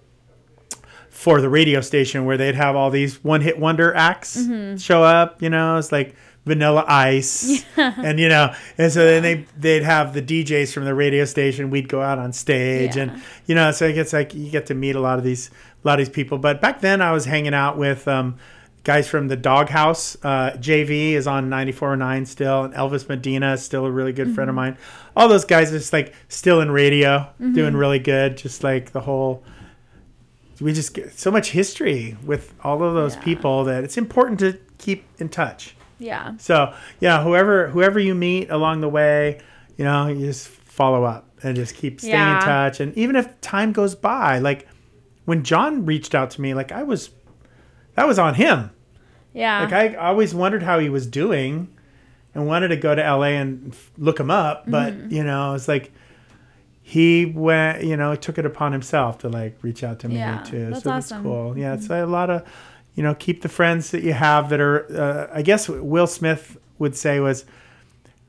for the radio station where they'd have all these one-hit wonder acts Mm-hmm. show up. You know, it's like Vanilla Ice, and you know, and so then they they'd have the DJs from the radio station. We'd go out on stage, Yeah. and you know, so it gets like you get to meet a lot of these a lot of these people. But back then, I was hanging out with. Um, Guys from the Doghouse, uh, JV is on 94.9 still, and Elvis Medina is still a really good friend of mine. All those guys are just like still in radio, doing really good. Just like the whole, we just get so much history with all of those Yeah. people that it's important to keep in touch. Yeah. So yeah, whoever whoever you meet along the way, you know, you just follow up and just keep staying Yeah. in touch. And even if time goes by, like when John reached out to me, like I was, that was on him. Yeah. Like I always wondered how he was doing, and wanted to go to LA and look him up, but Mm-hmm. you know, it's like he went, you know, took it upon himself to like reach out to me Yeah, too. that's so that's cool. Yeah, it's a lot of, you know, keep the friends that you have that are. Uh, I guess what Will Smith would say was,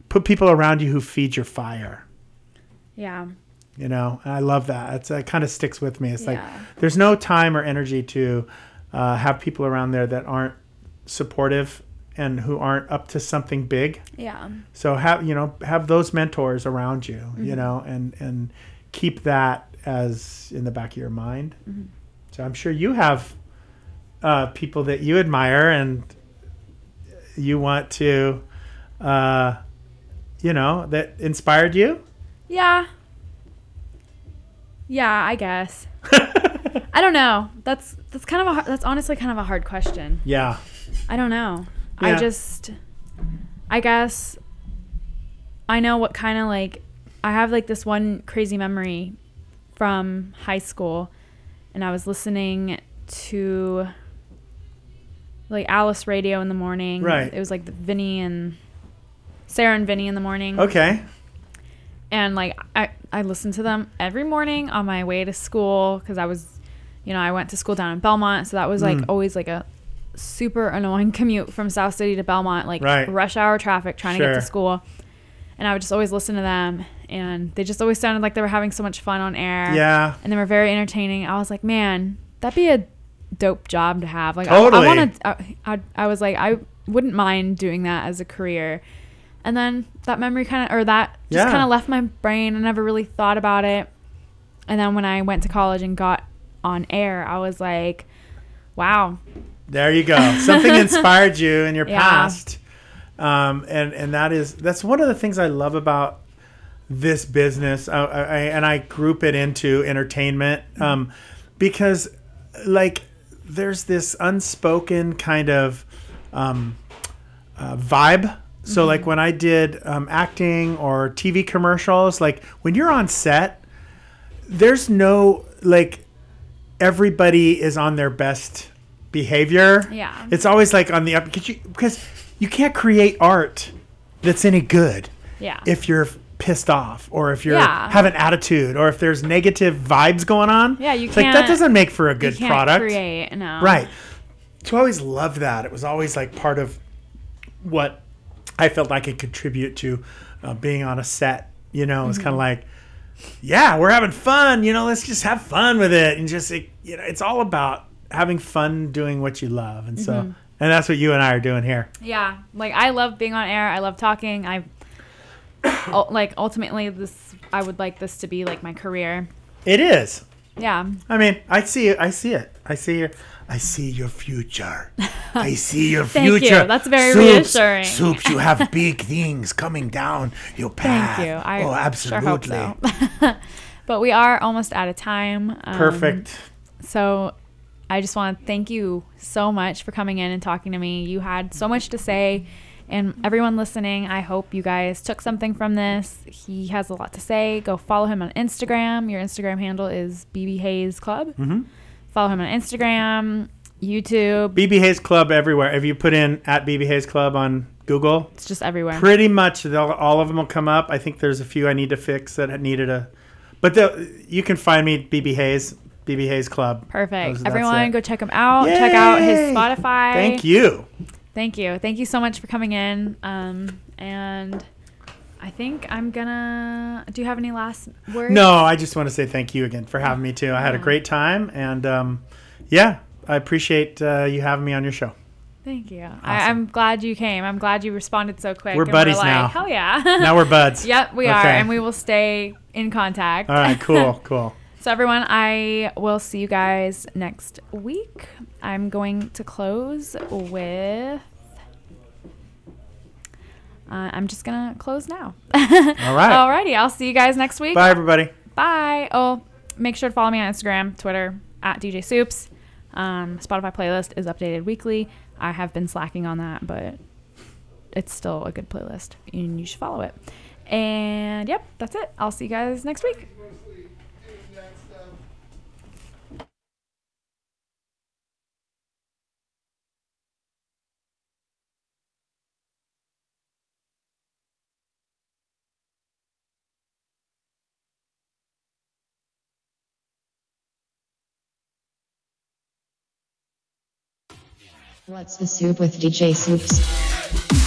put people around you who feed your fire. yeah. You know, and I love that. It's, it kind of sticks with me. It's like there's no time or energy to uh, have people around there that aren't supportive and who aren't up to something big. Yeah. So have you know have those mentors around you, Mm-hmm. you know, and and keep that as in the back of your mind. Mm-hmm. So I'm sure you have uh, people that you admire and you want to, uh, you know, that inspired you. Yeah. Yeah, I guess. I don't know. That's that's kind of a that's honestly kind of a hard question. Yeah. I don't know. Yeah. I just I guess I know what kind of like I have like this one crazy memory from high school and I was listening to like Alice radio in the morning. Right. It was like the Vinny and Sarah and Vinny in the morning. Okay. And like I, I listened to them every morning on my way to school because I was, you know, I went to school down in Belmont, so that was like Mm. always like a super annoying commute from South City to Belmont, like Right. rush hour traffic trying to get to school. And I would just always listen to them, and they just always sounded like they were having so much fun on air. Yeah. and they were very entertaining. I was like, man, that'd be a dope job to have. Like, Totally. I, I want to. I, I, I was like, I wouldn't mind doing that as a career. And then that memory kind of, or that just Yeah. kind of left my brain. I never really thought about it. And then when I went to college and got on air, I was like, wow, There you go. Something inspired you in your Yeah. past, um, and and that is that's one of the things I love about this business. I, I, and I group it into entertainment um, because, like, there's this unspoken kind of um, uh, vibe. So, like when I did um, acting or TV commercials, like when you're on set, there's no like everybody is on their best behavior. Yeah. It's always like on the up because you because you can't create art that's any good yeah. if you're pissed off or if you're Yeah. have an attitude or if there's negative vibes going on. Yeah, you It's like that doesn't make for a you good can't product. create, no. Right. So I always loved that. It was always like part of what I felt I could contribute to uh, being on a set. You know, it's Mm-hmm. kind of like, yeah, we're having fun. You know, let's just have fun with it, and just it, you know, it's all about having fun doing what you love, and so Mm-hmm. and that's what you and I are doing here. Yeah, like I love being on air. I love talking. I like ultimately this. I would like this to be like my career. It is. Yeah. I mean, I see it. I see it. I see your. I see your future. I see your future. Thank you. future. That's very Soups, reassuring. Soups, you have big things coming down your path. Thank you. I oh, sure hope absolutely. so. but we are almost out of time. Um, Perfect. So I just want to thank you so much for coming in and talking to me. You had so much to say. And everyone listening, I hope you guys took something from this. He has a lot to say. Go follow him on Instagram. Your Instagram handle is BB Hayes Club. Mm-hmm. Follow him on Instagram, YouTube. BB Hayes Club everywhere. If you put in at BB Hayes Club on Google, It's just everywhere. pretty much all of them will come up. I think there's a few I need to fix that needed a, but they'll- you can find me BB Hayes, BB Hayes Club. Perfect. Those- Everyone, go check him out. Check out his Spotify. Thank you. Thank you. Thank you so much for coming in. Um, and I think I'm gonna. Do you have any last words? No, I just want to say thank you again for having me too. I had a great time, and um, yeah, I appreciate uh, you having me on your show. Thank you. I, I'm glad you came. I'm glad you responded so quick. We're buddies like, now. Hell yeah. Now we're buds. yep, we are, and we will stay in contact. All right, cool, cool. So everyone, I will see you guys next week. I'm going to close with. Uh, I'm just gonna close now. All right. Alrighty, I'll see you guys next week. Bye, everybody. Bye. Oh, make sure to follow me on Instagram, Twitter at DJ Soups. Um, Spotify playlist is updated weekly. I have been slacking on that, but it's still a good playlist, and you should follow it. And yep, that's it. I'll see you guys next week. What's the soup with DJ Soups?